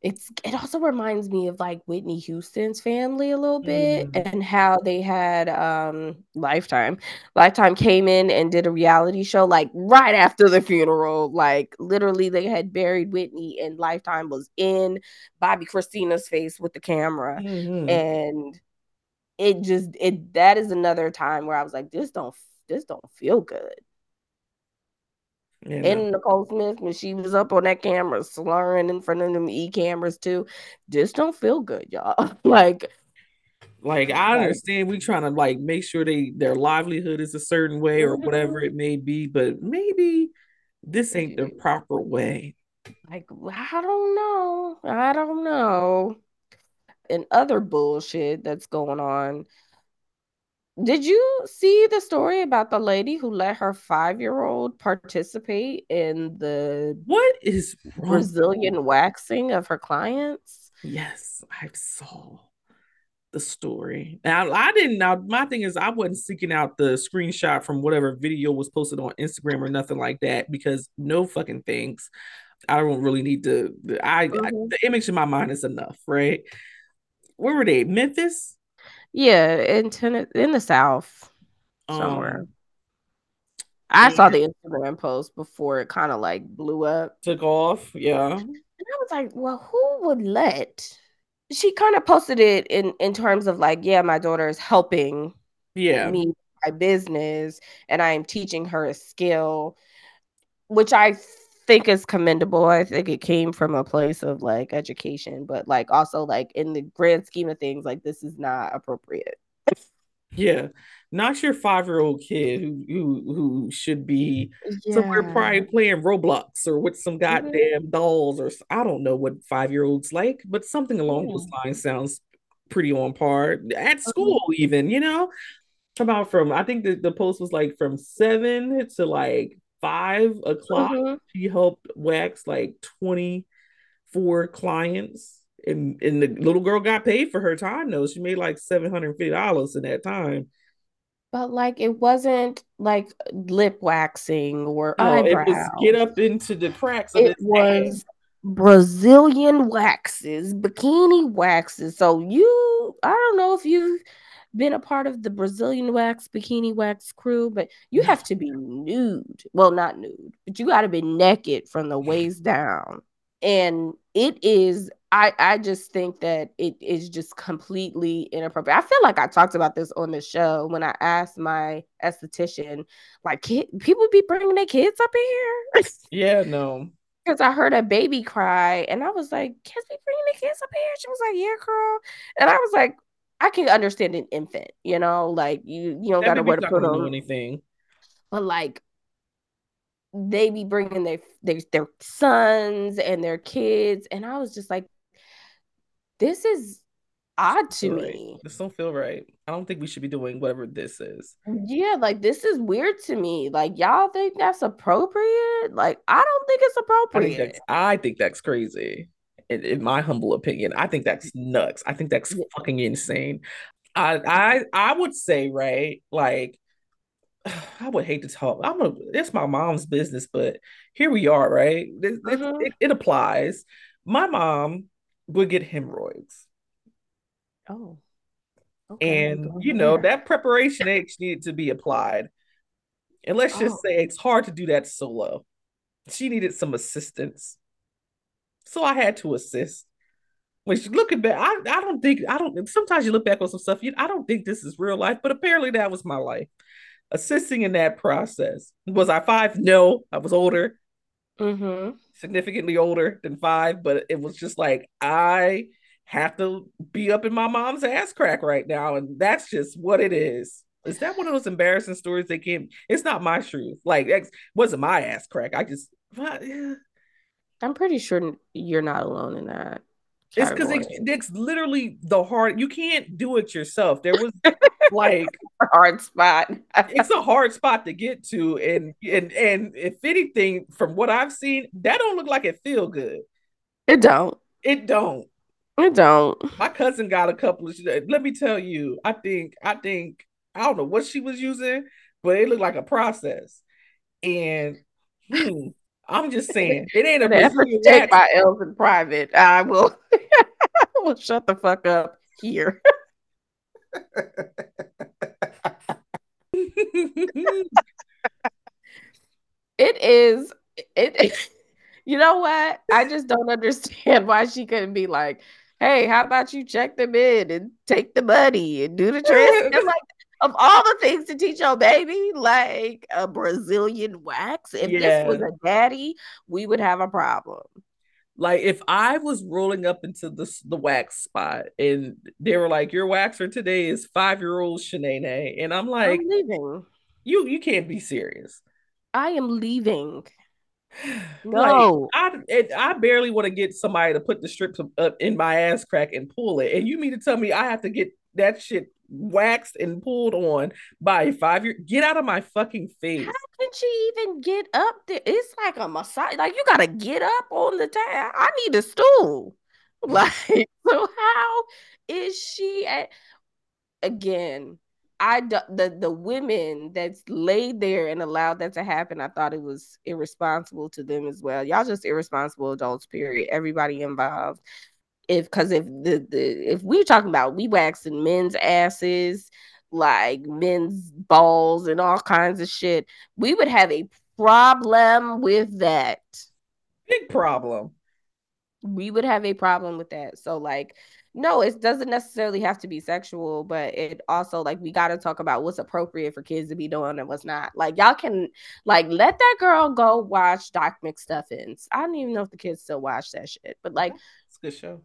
It's it also reminds me of like Whitney Houston's family a little bit Mhm. and how they had um Lifetime. Lifetime came in and did a reality show like right after the funeral. Like literally they had buried Whitney and Lifetime was in Bobbi Kristina's face with the camera. Mhm. And it just it that is another time where I was like, this don't this don't feel good. Know, Anna Nicole Smith, when she was up on that camera slurring in front of them e cameras too, just don't feel good, y'all. like, like I understand we trying to like make sure they their livelihood is a certain way or Mhm. whatever it may be, but maybe this ain't the proper way. like I don't know, I don't know. And other bullshit that's going on. Did you see the story about the lady who let her five year old participate in the What is wrong? Brazilian waxing of her clients? Yes, I saw the story. Now I didn't now my thing is I wasn't seeking out the screenshot from whatever video was posted on Instagram or nothing like that because no fucking things. I don't really need to I, I Mhm. the image in my mind is enough, right? Where were they? Memphis? Yeah, in ten- in the South somewhere. Um, I saw the Instagram post before it kind of like blew up. took off. Yeah. And I was like, well, who would let? She kind of posted it in in terms of like, yeah, my daughter is helping Yeah. me my business and I am teaching her a skill, which I think is commendable. I think it came from a place of like education, but like also like in the grand scheme of things, like this is not appropriate. Yeah. Not your five-year-old kid who who who should be somewhere probably playing Roblox or with some mm-hmm. goddamn dolls or I don't know what five-year-olds like, but something along those lines sounds pretty on par at mm-hmm. school even, you know? About from I think the, the post was like from seven to like five o'clock. Mhm. She helped wax like 24 clients. And and the little girl got paid for her time though. She made like $750 in that time. But like it wasn't like lip waxing or No, it was get up into the cracks of It was Brazilian waxes, bikini waxes. So you, I don't know if you've been a part of the Brazilian wax bikini wax crew, but you mm. have to be nude. Well, not nude, but you got to be naked from the waist down. And it is I I just think that it is just completely inappropriate. I feel like I talked about this on the show when I asked my esthetician, like, kid, people be bringing their kids up in here. yeah, no. Because I heard a baby cry, and I was like, "Kids be bringing their kids up here." She was like, "Yeah, girl," and I was like, "I can understand an infant, you know, like you you don't got to wear to put on anything, but like they be bringing their, their their sons and their kids, and I was just like, this is odd to me. This don't feel right. I don't think we should be doing whatever this is. Yeah, like this is weird to me. Like y'all think that's appropriate? Like I don't think it's appropriate. I think that's, I think that's crazy. In, in, my humble opinion, I think that's nuts. I think that's fucking insane. I I I would say right, like I would hate to talk. I'm a it's my mom's business, but here we are, right? It, mm-hmm. it, it applies. My mom would get hemorrhoids. Oh. Okay, and you know that preparation X needed to be applied. And let's just oh. say it's hard to do that solo. She needed some assistance. So I had to assist. When she looking back, I, I don't think I don't sometimes you look back on some stuff, you I don't think this is real life, but apparently that was my life. Assisting in that process. Was I five? No, I was older. Mm-hmm. Significantly older than five, but it was just like I have to be up in my mom's ass crack right now, and that's just what it is. Is that one of those embarrassing stories they came? It's not my truth. Like, it wasn't my ass crack. I just, yeah. I'm pretty sure you're not alone in that. It's because it, it's literally the hard. You can't do it yourself. There was like a hard spot. it's a hard spot to get to, and and and if anything, from what I've seen, that don't look like it feel good. It don't. It don't. It don't. My cousin got a couple of. Let me tell you, I think I think I don't know what she was using, but it looked like a process. And hmm, I'm just saying, it ain't a never take my L's in private. I will, I will shut the fuck up here. it is it you know what i just don't understand why she couldn't be like hey how about you check them in and take the money and do the transfer like of all the things to teach your baby, like a Brazilian wax, if yeah. this was a daddy, we would have a problem. Like if I was rolling up into the the wax spot and they were like, "Your waxer today is five year old Shanae," and I'm like, I'm leaving. You you can't be serious. I am leaving. No, like, I I barely want to get somebody to put the strips up in my ass crack and pull it, and you mean to tell me I have to get that shit waxed and pulled on by a five year. Get out of my fucking face. How can she even get up there? It's like a massage. Like you gotta get up on the table. I need a stool. Like so, how is she at? Again, I the the women that's laid there and allowed that to happen. I thought it was irresponsible to them as well. Y'all just irresponsible adults. Period. Everybody involved if because if the, the if we're talking about we waxing men's asses like men's balls and all kinds of shit we would have a problem with that. Big problem. We would have a problem with that. So like no it doesn't necessarily have to be sexual but it also like we got to talk about what's appropriate for kids to be doing and what's not. Like y'all can like let that girl go watch doc mcstuffins i don't even know if the kids still watch that shit but like it's a good show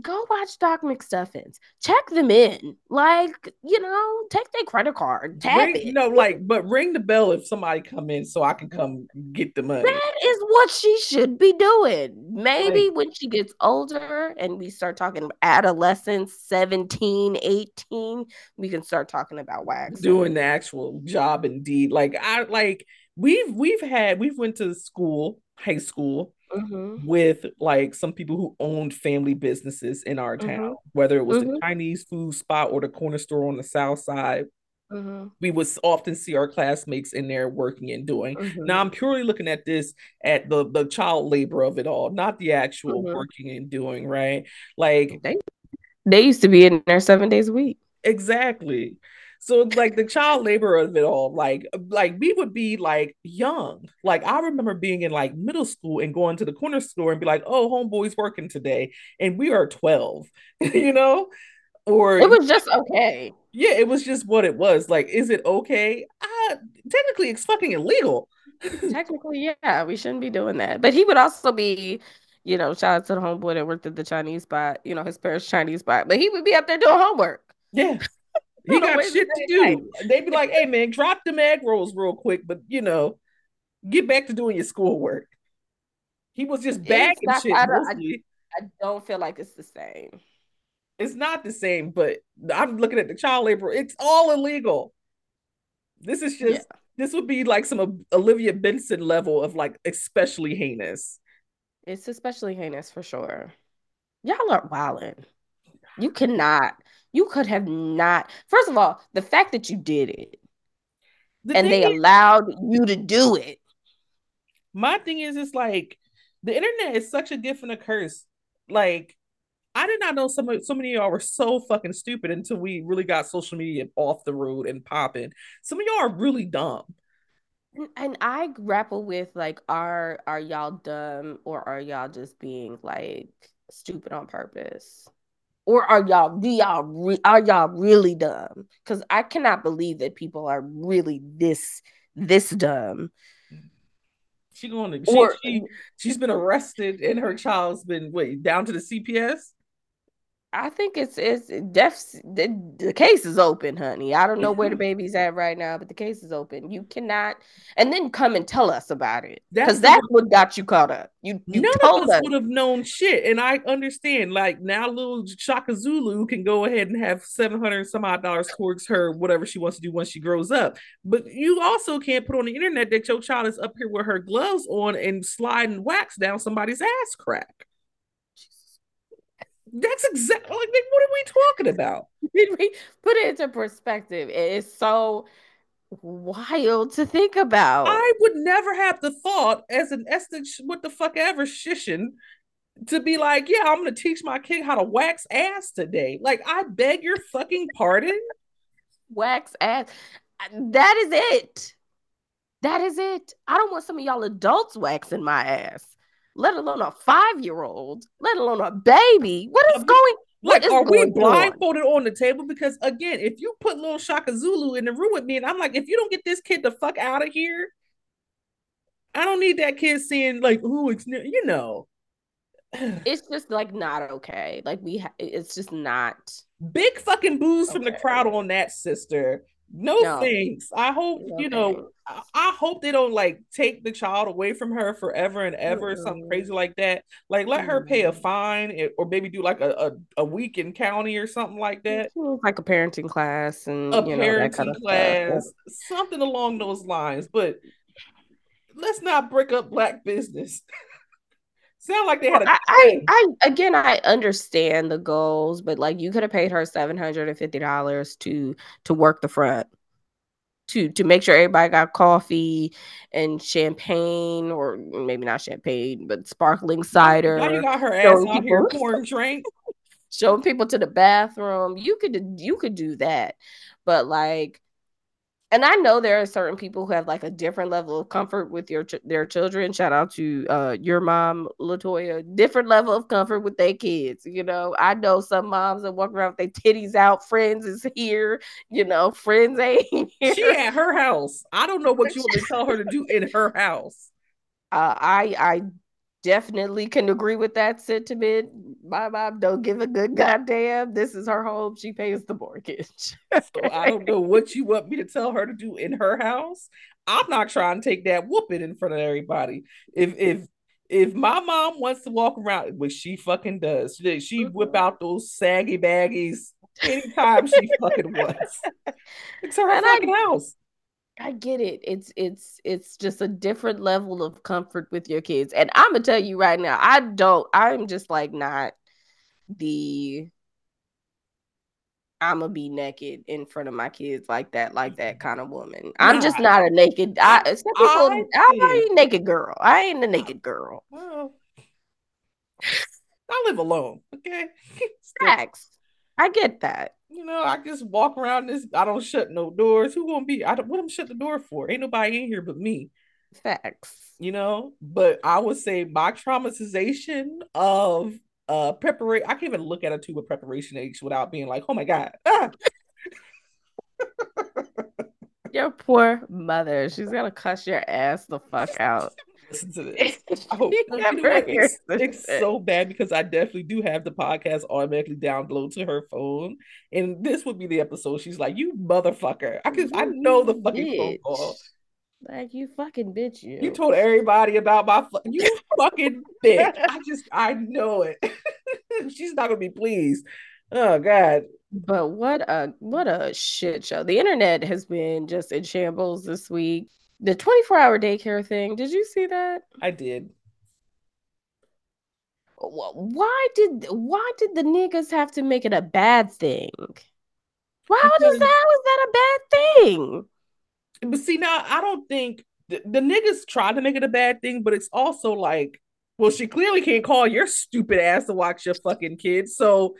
go watch Doc McStuffins. Check them in. Like, you know, take their credit card. Tap ring, it. You know, like, but ring the bell if somebody come in so I can come get the money. That is what she should be doing. Maybe when she gets older and we start talking adolescence, 17, 18, we can start talking about wax. Doing the actual job indeed. Like I like we've we've had we've went to school, high school mm-hmm. with like some people who owned family businesses in our mm-hmm. town, whether it was mm-hmm. the Chinese food spot or the corner store on the south side. mm-hmm. we would often see our classmates in there working and doing. Mm-hmm. Now I'm purely looking at this at the the child labor of it all, not the actual mm-hmm. working and doing, right? Like they, they used to be in there seven days a week. Exactly. So like the child labor of it all, like like we would be like young. Like I remember being in like middle school and going to the corner store and be like, "Oh, homeboy's working today," and we are twelve, you know, or it was just okay. Yeah, it was just what it was. Like, is it okay? Uh, technically, it's fucking illegal. technically, yeah, we shouldn't be doing that. But he would also be you know, shout out to the homeboy that worked at the Chinese spot, you know, his parents' Chinese spot, but he would be up there doing homework. Yeah. He got shit to do. They'd be like, hey man, drop the egg rolls real quick, but you know, get back to doing your schoolwork. He was just bagging not, shit I don't, I, I don't feel like it's the same. It's not the same, but I'm looking at the child labor. It's all illegal. This is just yeah. this would be like some Olivia Benson level of like especially heinous. It's especially heinous for sure. Y'all are wilding. You cannot you could have not. First of all, the fact that you did it the and they is, allowed you to do it. My thing is, it's like the internet is such a gift and a curse. Like, I did not know some so many of y'all were so fucking stupid until we really got social media off the road and popping. Some of y'all are really dumb. And I grapple with like, are are y'all dumb or are y'all just being like stupid on purpose? Or are y'all do y'all re- are y'all really dumb? Because i cannot believe that people are really this this dumb. She going to she, or, she she's been arrested and her child's been wait down to the cps I think it's it's def the, the case is open, honey. I don't know where the mm-hmm. baby's at right now, but the case is open. You cannot and then come and tell us about it. Because that's, that's what got you caught up. You, you none of us, us would have known shit. And I understand, like now little Shaka Zulu can go ahead and have 700 some odd dollars towards her, whatever she wants to do once she grows up. But you also can't put on the internet that your child is up here with her gloves on and sliding wax down somebody's ass crack. That's exactly like what are we talking about? We Put it into perspective. It is so wild to think about. I would never have the thought as an Esther, what the fuck ever shishin to be like, yeah, I'm gonna teach my kid how to wax ass today. Like, I beg your fucking pardon. Wax ass. That is it. That is it. I don't want some of y'all adults waxing my ass let alone a five year old, let alone a baby. What is going? Like, are we blindfolded on? on the table? Because again, if you put little Shaka Zulu in the room with me, and I'm like, if you don't get this kid the fuck out of here, I don't need that kid seeing like, who it's you know. it's just like not okay. Like we, ha- it's just not. Big fucking booze okay. from the crowd on that sister. No, no, thanks. I hope no you know. I, I, hope they don't like take the child away from her forever and ever, mm-hmm. something crazy like that. Like let mm-hmm. her pay a fine, or maybe do like a, a, a, week in county or something like that. Like a parenting class and a you know, parenting kind of class, stuff. something along those lines. But let's not break up black business. Sound like they had a I, I, I again I understand the goals, but like you could have paid her seven hundred and fifty dollars to to work the front. To to make sure everybody got coffee and champagne, or maybe not champagne, but sparkling cider. Now you got her ass out people, here pouring drink. showing people to the bathroom. You could you could do that, but like and I know there are certain people who have like a different level of comfort with your ch- their children. Shout out to uh, your mom, Latoya. Different level of comfort with their kids. You know, I know some moms that walk around with their titties out. Friends is here. You know, friends ain't here. She at her house. I don't know what you want to tell her to do in her house. Uh, I I definitely can agree with that sentiment. My mom don't give a good goddamn. This is her home. She pays the mortgage. so I don't know what you want me to tell her to do in her house. I'm not trying to take that whooping in front of everybody. If if if my mom wants to walk around, which she fucking does, she, she whip mm-hmm. out those saggy baggies anytime she fucking wants. It's her and fucking I, house. I get it. It's it's it's just a different level of comfort with your kids. And I'm gonna tell you right now, I don't I'm just like not the I'm gonna be naked in front of my kids like that, like that mm-hmm. kind of woman. I'm just not a naked. I, I, I ain't naked girl. I ain't a naked girl. Well, I live alone. Okay, facts. I get that. You know, I just walk around this. I don't shut no doors. Who gonna be? I don't. What I'm shut the door for? Ain't nobody in here but me. Facts. You know, but I would say my traumatization of uh preparation. I can't even look at a tube of preparation eggs without being like, oh my god. Ah. your poor mother. She's gonna cuss your ass the fuck out. Listen to this. I hope oh, you know it's, it's so bad because I definitely do have the podcast automatically download to her phone, and this would be the episode. She's like, "You motherfucker!" I can I know the fucking bitch. phone call. Like you fucking bitch, you. You told everybody about my fu- you fucking bitch. I just I know it. She's not gonna be pleased. Oh God. But what a what a shit show. The internet has been just in shambles this week. The 24 hour daycare thing. Did you see that? I did. Why did why did the niggas have to make it a bad thing? Why does that was that a bad thing? But see, now I don't think the, the niggas try to make it a bad thing, but it's also like, well, she clearly can't call your stupid ass to watch your fucking kids. So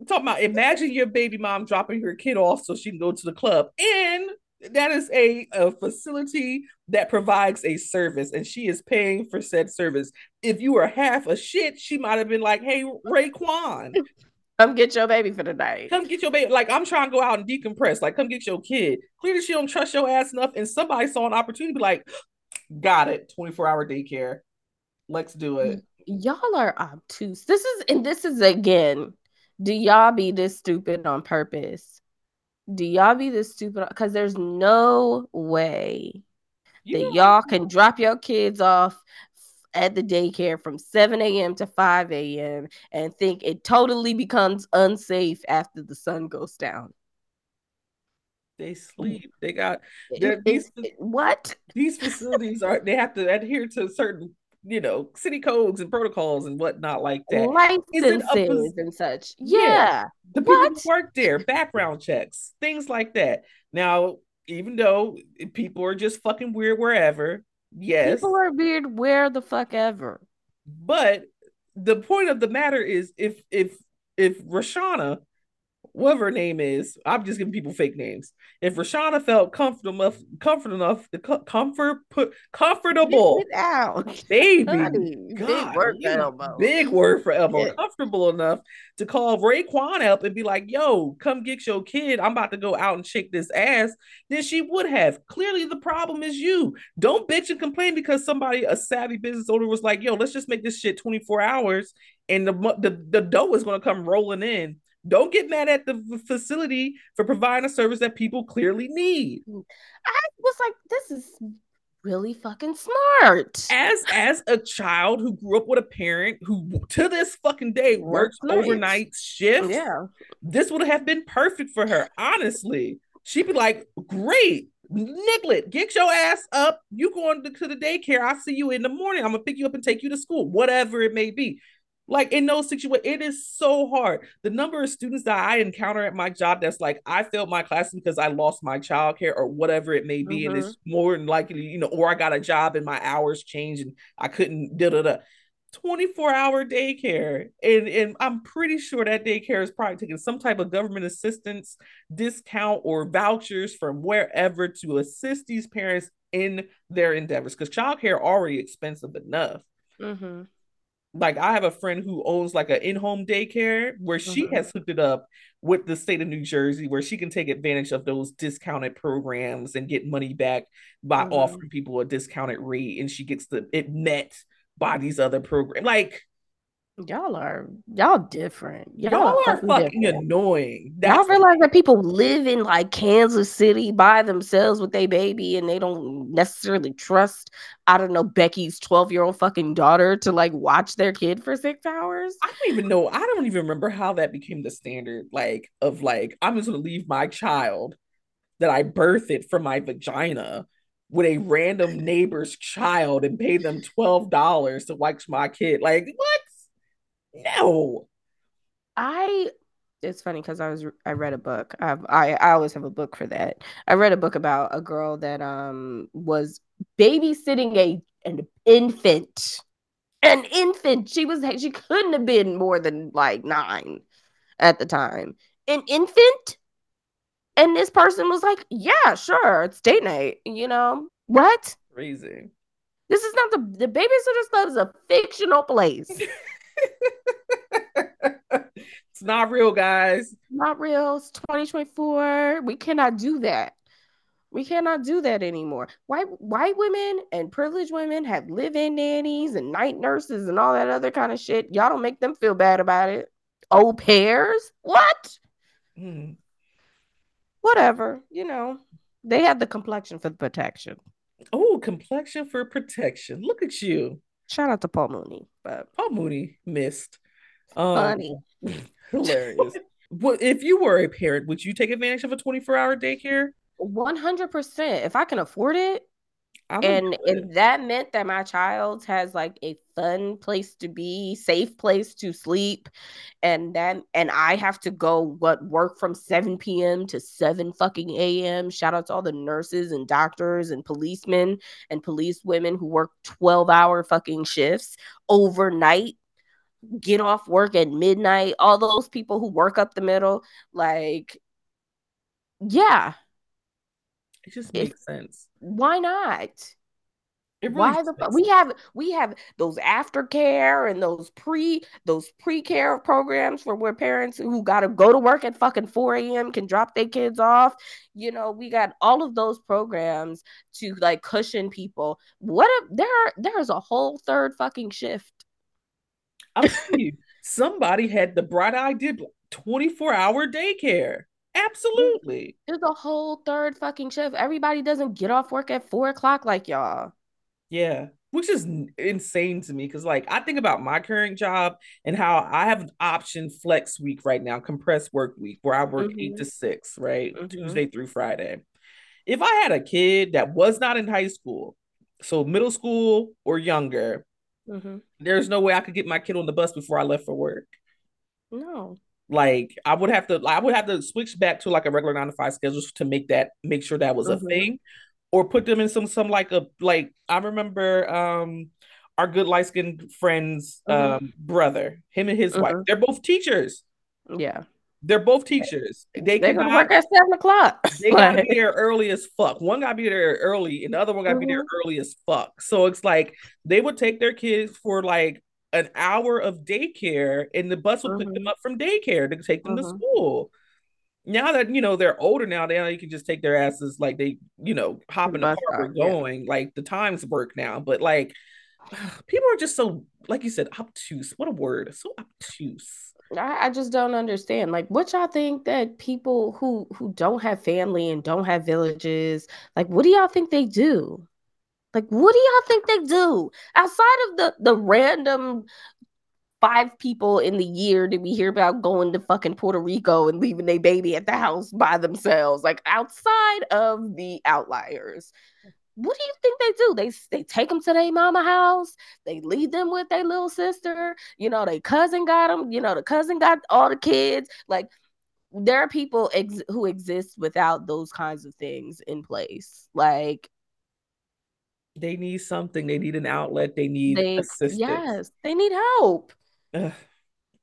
I'm talking about imagine your baby mom dropping her kid off so she can go to the club. And that is a, a facility that provides a service and she is paying for said service. If you were half a shit, she might have been like, hey, Raekwon, Come get your baby for the night. Come get your baby. Like I'm trying to go out and decompress. Like come get your kid. Clearly she don't trust your ass enough. And somebody saw an opportunity, be like, got it. 24 hour daycare. Let's do it. Y'all are obtuse. This is and this is again. Do y'all be this stupid on purpose? Do y'all be this stupid? Because there's no way you that y'all can drop your kids off at the daycare from 7 a.m. to 5 a.m. and think it totally becomes unsafe after the sun goes down. They mm. sleep. They got these, what? These facilities are they have to adhere to certain you know city codes and protocols and whatnot like that licenses and such yeah, yeah. the people what? who work there background checks things like that now even though people are just fucking weird wherever Yes. People are weird where the fuck ever. But the point of the matter is if if if Rashana whatever her name is, I'm just giving people fake names. If Rashana felt comfortable enough, comfort enough, the comfort put comfortable, Get out, baby, Honey, God, big word for elbow, big word for elbow, yeah. comfortable enough to call Raekwon up and be like, "Yo, come get your kid. I'm about to go out and shake this ass." Then she would have. Clearly, the problem is you. Don't bitch and complain because somebody, a savvy business owner, was like, "Yo, let's just make this shit 24 hours." And the, the, the dough is going to come rolling in don't get mad at the facility for providing a service that people clearly need. Mm. I was like, this is really fucking smart. As as a child who grew up with a parent who to this fucking day works overnight shifts, yeah, this would have been perfect for her. Honestly, she'd be like, "Great, Nicklet, get your ass up. You going to, to the daycare? I'll see you in the morning. I'm gonna pick you up and take you to school, whatever it may be." Like in those situations, it is so hard. The number of students that I encounter at my job that's like, I failed my class because I lost my childcare or whatever it may be. Mm-hmm. And it's mm-hmm. more than likely, you know, or I got a job and my hours changed and I couldn't da da da. 24 hour daycare. And, and I'm pretty sure that daycare is probably taking some type of government assistance, discount, or vouchers from wherever to assist these parents in their endeavors because childcare already expensive enough. Mm-hmm like I have a friend who owns like an in-home daycare where she mm-hmm. has hooked it up with the state of New Jersey where she can take advantage of those discounted programs and get money back by mm-hmm. offering people a discounted rate and she gets the it met by these other programs like Y'all are y'all different. Y'all, y'all are fucking, different. annoying. That's y'all realize that people live in like Kansas City by themselves with their baby and they don't necessarily trust, I don't know, Becky's 12 year old fucking daughter to like watch their kid for six hours. I don't even know. I don't even remember how that became the standard, like, of like, I'm just gonna leave my child that I birthed from my vagina with a random neighbor's child and pay them $12 to watch my kid. Like, what? No. I it's funny because I was I read a book. I've, I I always have a book for that. I read a book about a girl that um was babysitting a an infant, an infant. She was she couldn't have been more than like nine at the time. An infant, and this person was like, "Yeah, sure, it's date night." You know what? Crazy. This is not the the Babysitters Club is a fictional place. it's not real, guys. Not real. It's 2024. We cannot do that. We cannot do that anymore. White white women and privileged women have live-in nannies and night nurses and all that other kind of shit. Y'all don't make them feel bad about it. Au pairs? What? Mm. Whatever. You know, they have the complexion for the protection. Oh, complexion for protection. Look at you. Shout out to Paul Mooney. But Paul Mooney missed. Um, Funny. hilarious. well, if you were a parent, would you take advantage of a 24 hour daycare? 100%. If I can afford it, and if that meant that my child has like a fun place to be, safe place to sleep, and then and I have to go what work from 7 p.m. to 7 fucking a.m. Shout out to all the nurses and doctors and policemen and police women who work 12 hour fucking shifts overnight get off work at midnight, all those people who work up the middle, like, yeah. It just makes it, sense. Why not? Really Why the fuck? We have we have those aftercare and those pre those pre care programs for where parents who got to go to work at fucking four a.m. can drop their kids off. You know, we got all of those programs to like cushion people. What if there there's a whole third fucking shift I'm telling you, somebody had the bright idea 24 hour daycare. Absolutely. There's a whole third fucking shift. Everybody doesn't get off work at four o'clock like y'all. Yeah, which is insane to me because, like, I think about my current job and how I have an option flex week right now, compressed work week, where I work mm-hmm. eight to six, right? Mm-hmm. Tuesday through Friday. If I had a kid that was not in high school, so middle school or younger, Mm-hmm. There's no way I could get my kid on the bus before I left for work. No. Like I would have to, I would have to switch back to like a regular nine to five schedule to make that, make sure that was mm-hmm. a thing, or put them in some, some like a like. I remember um our good light skinned friend's mm-hmm. um brother, him and his wife. Mm-hmm. They're both teachers. Yeah. They're both teachers. They they can work at seven o'clock. They gotta be there early as fuck. One gotta be there early, and the other one gotta mm-hmm. be there mm-hmm. early as fuck. So it's like they would take their kids for like an hour of daycare, and the bus would mm-hmm. pick them mm-hmm. up from daycare to take them mm-hmm. to school. Now that you know they're older now, now you can just take their asses like they, you know, hop in the car, we're going. Yeah. Like the times work now, but like people are just so, like you said, obtuse. What a word! So obtuse. I, I just don't understand. Like, what y'all think that people who who don't have family and don't have villages, like, what do y'all think they do? Like, what do y'all think they do outside of the the random five people in the year that we hear about going to fucking Puerto Rico and leaving their baby at the house by themselves? Like, outside of the outliers, what do you think they do? They they take them to their mama house. They leave them with their little sister. You know, their cousin got them. You know, the cousin got all the kids. Like there are people ex- who exist without those kinds of things in place. Like they need something. They need an outlet. They need they, assistance. Yes, they need help. Ugh.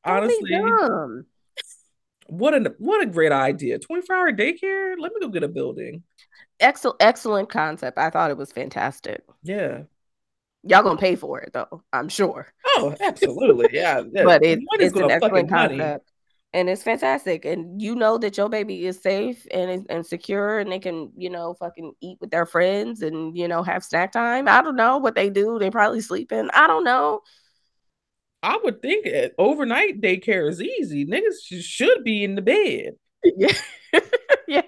Honestly, what a what a great idea! Twenty four hour daycare. Let me go get a building excellent excellent concept. I thought it was fantastic. Yeah. Y'all gonna pay for it though, I'm sure. Oh, absolutely. Yeah. yeah. but it, it's an excellent concept. Money. And it's fantastic. And you know that your baby is safe and and secure and they can, you know, fucking eat with their friends and, you know, have snack time. I don't know what they do. They probably sleeping. I don't know. I would think overnight daycare is easy. Niggas should be in the bed. Yeah. yeah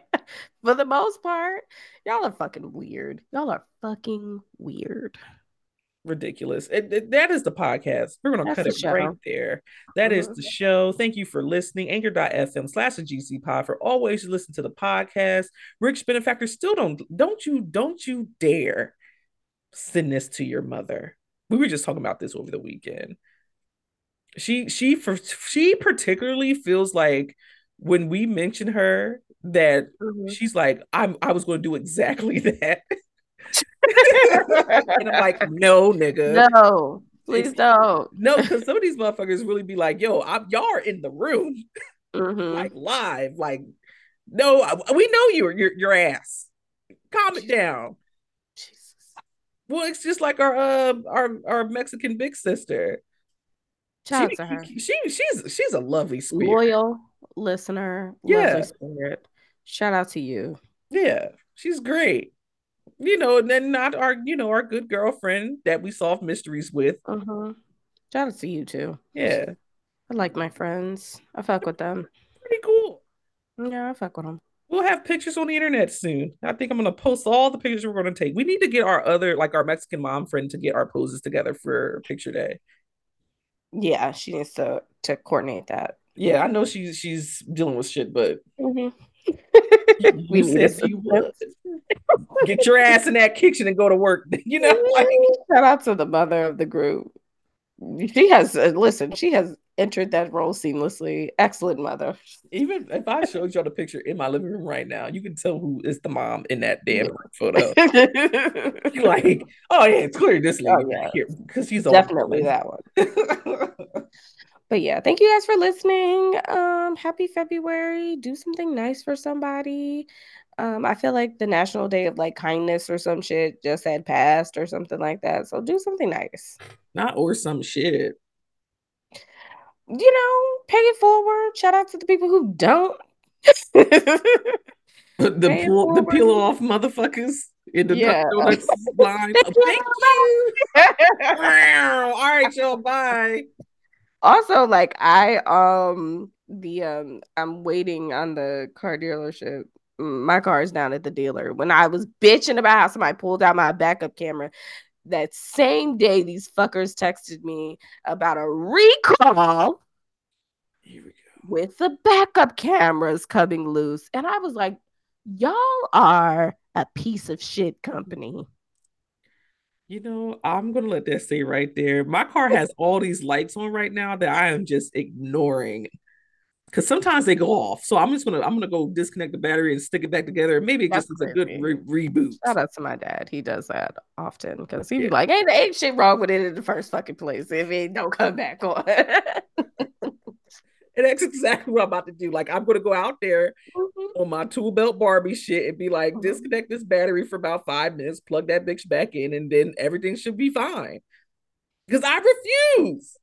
for the most part, y'all are fucking weird. Y'all are fucking weird. Ridiculous. It, it, that is the podcast. We're going to cut it show. right there. That mm-hmm. is the show. Thank you for listening. Anchor.fm slash the GC pod for always listen to the podcast. Rich benefactor, still don't, don't you, don't you dare send this to your mother. We were just talking about this over the weekend. She, she, for, she particularly feels like when we mention her that mm-hmm. she's like, I'm I was going to do exactly that. and I'm like, no, nigga. No, please don't. No, because some of these motherfuckers really be like, yo, I'm, y'all are in the room, mm-hmm. like live. Like, no, we know you, your your ass. Calm it down. Jesus. Well, it's just like our uh our our Mexican big sister. Shout she, to her. She she's she's a lovely spirit. Loyal listener. Yeah. spirit. Shout out to you. Yeah, she's great. You know, and then not our, you know, our good girlfriend that we solve mysteries with. Uh-huh. Shout out to you too. Yeah. I like my friends. I fuck with them. Pretty cool. Yeah, I fuck with them. We'll have pictures on the internet soon. I think I'm gonna post all the pictures we're gonna take. We need to get our other, like our Mexican mom friend, to get our poses together for picture day. Yeah, she needs to to coordinate that. Yeah, I know she's she's dealing with shit, but mm-hmm. We said you would. Get your ass in that kitchen and go to work. You know, like shout out to the mother of the group. She has uh, listen. She has entered that role seamlessly. Excellent mother. Even if I showed y'all the picture in my living room right now, you can tell who is the mom in that damn photo. You're like, oh yeah, it's clear this lady oh, yeah. here because she's definitely that one. but yeah, thank you guys for listening. Um, happy February. Do something nice for somebody. Um, I feel like the National Day of like kindness or some shit just had passed or something like that. So do something nice. Not or some shit you know, pay it forward. Shout out to the people who don't. the pull, the peel off motherfuckers in the yeah. line. Thank you. All right, y'all. Bye. Also, like I um the um I'm waiting on the car dealership. My car is down at the dealer. When I was bitching about how somebody pulled out my backup camera, that same day these fuckers texted me about a recall with the backup cameras coming loose and i was like y'all are a piece of shit company you know i'm gonna let that stay right there my car has all these lights on right now that i am just ignoring because sometimes they go off. So I'm just gonna I'm gonna go disconnect the battery and stick it back together. Maybe it That's just is a good re- reboot. Shout out to my dad. He does that often because he'd yeah. be like, "Ain't ain't shit wrong with it in the first fucking place if it don't come back on." and that's exactly what I'm about to do. Like I'm gonna go out there mm-hmm. on my tool belt Barbie shit and be like, mm-hmm. disconnect this battery for about five minutes, plug that bitch back in, and then everything should be fine. Because I refuse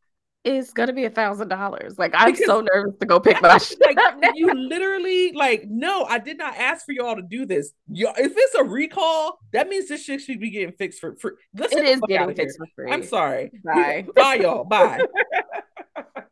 It's gonna be a thousand dollars. Like I'm because, so nervous to go pick my shit like you literally like no, I did not ask for y'all to do this. Yo, if it's a recall, that means this shit should be getting fixed for free. It is getting fixed for free. I'm sorry. Bye. Bye, y'all. Bye.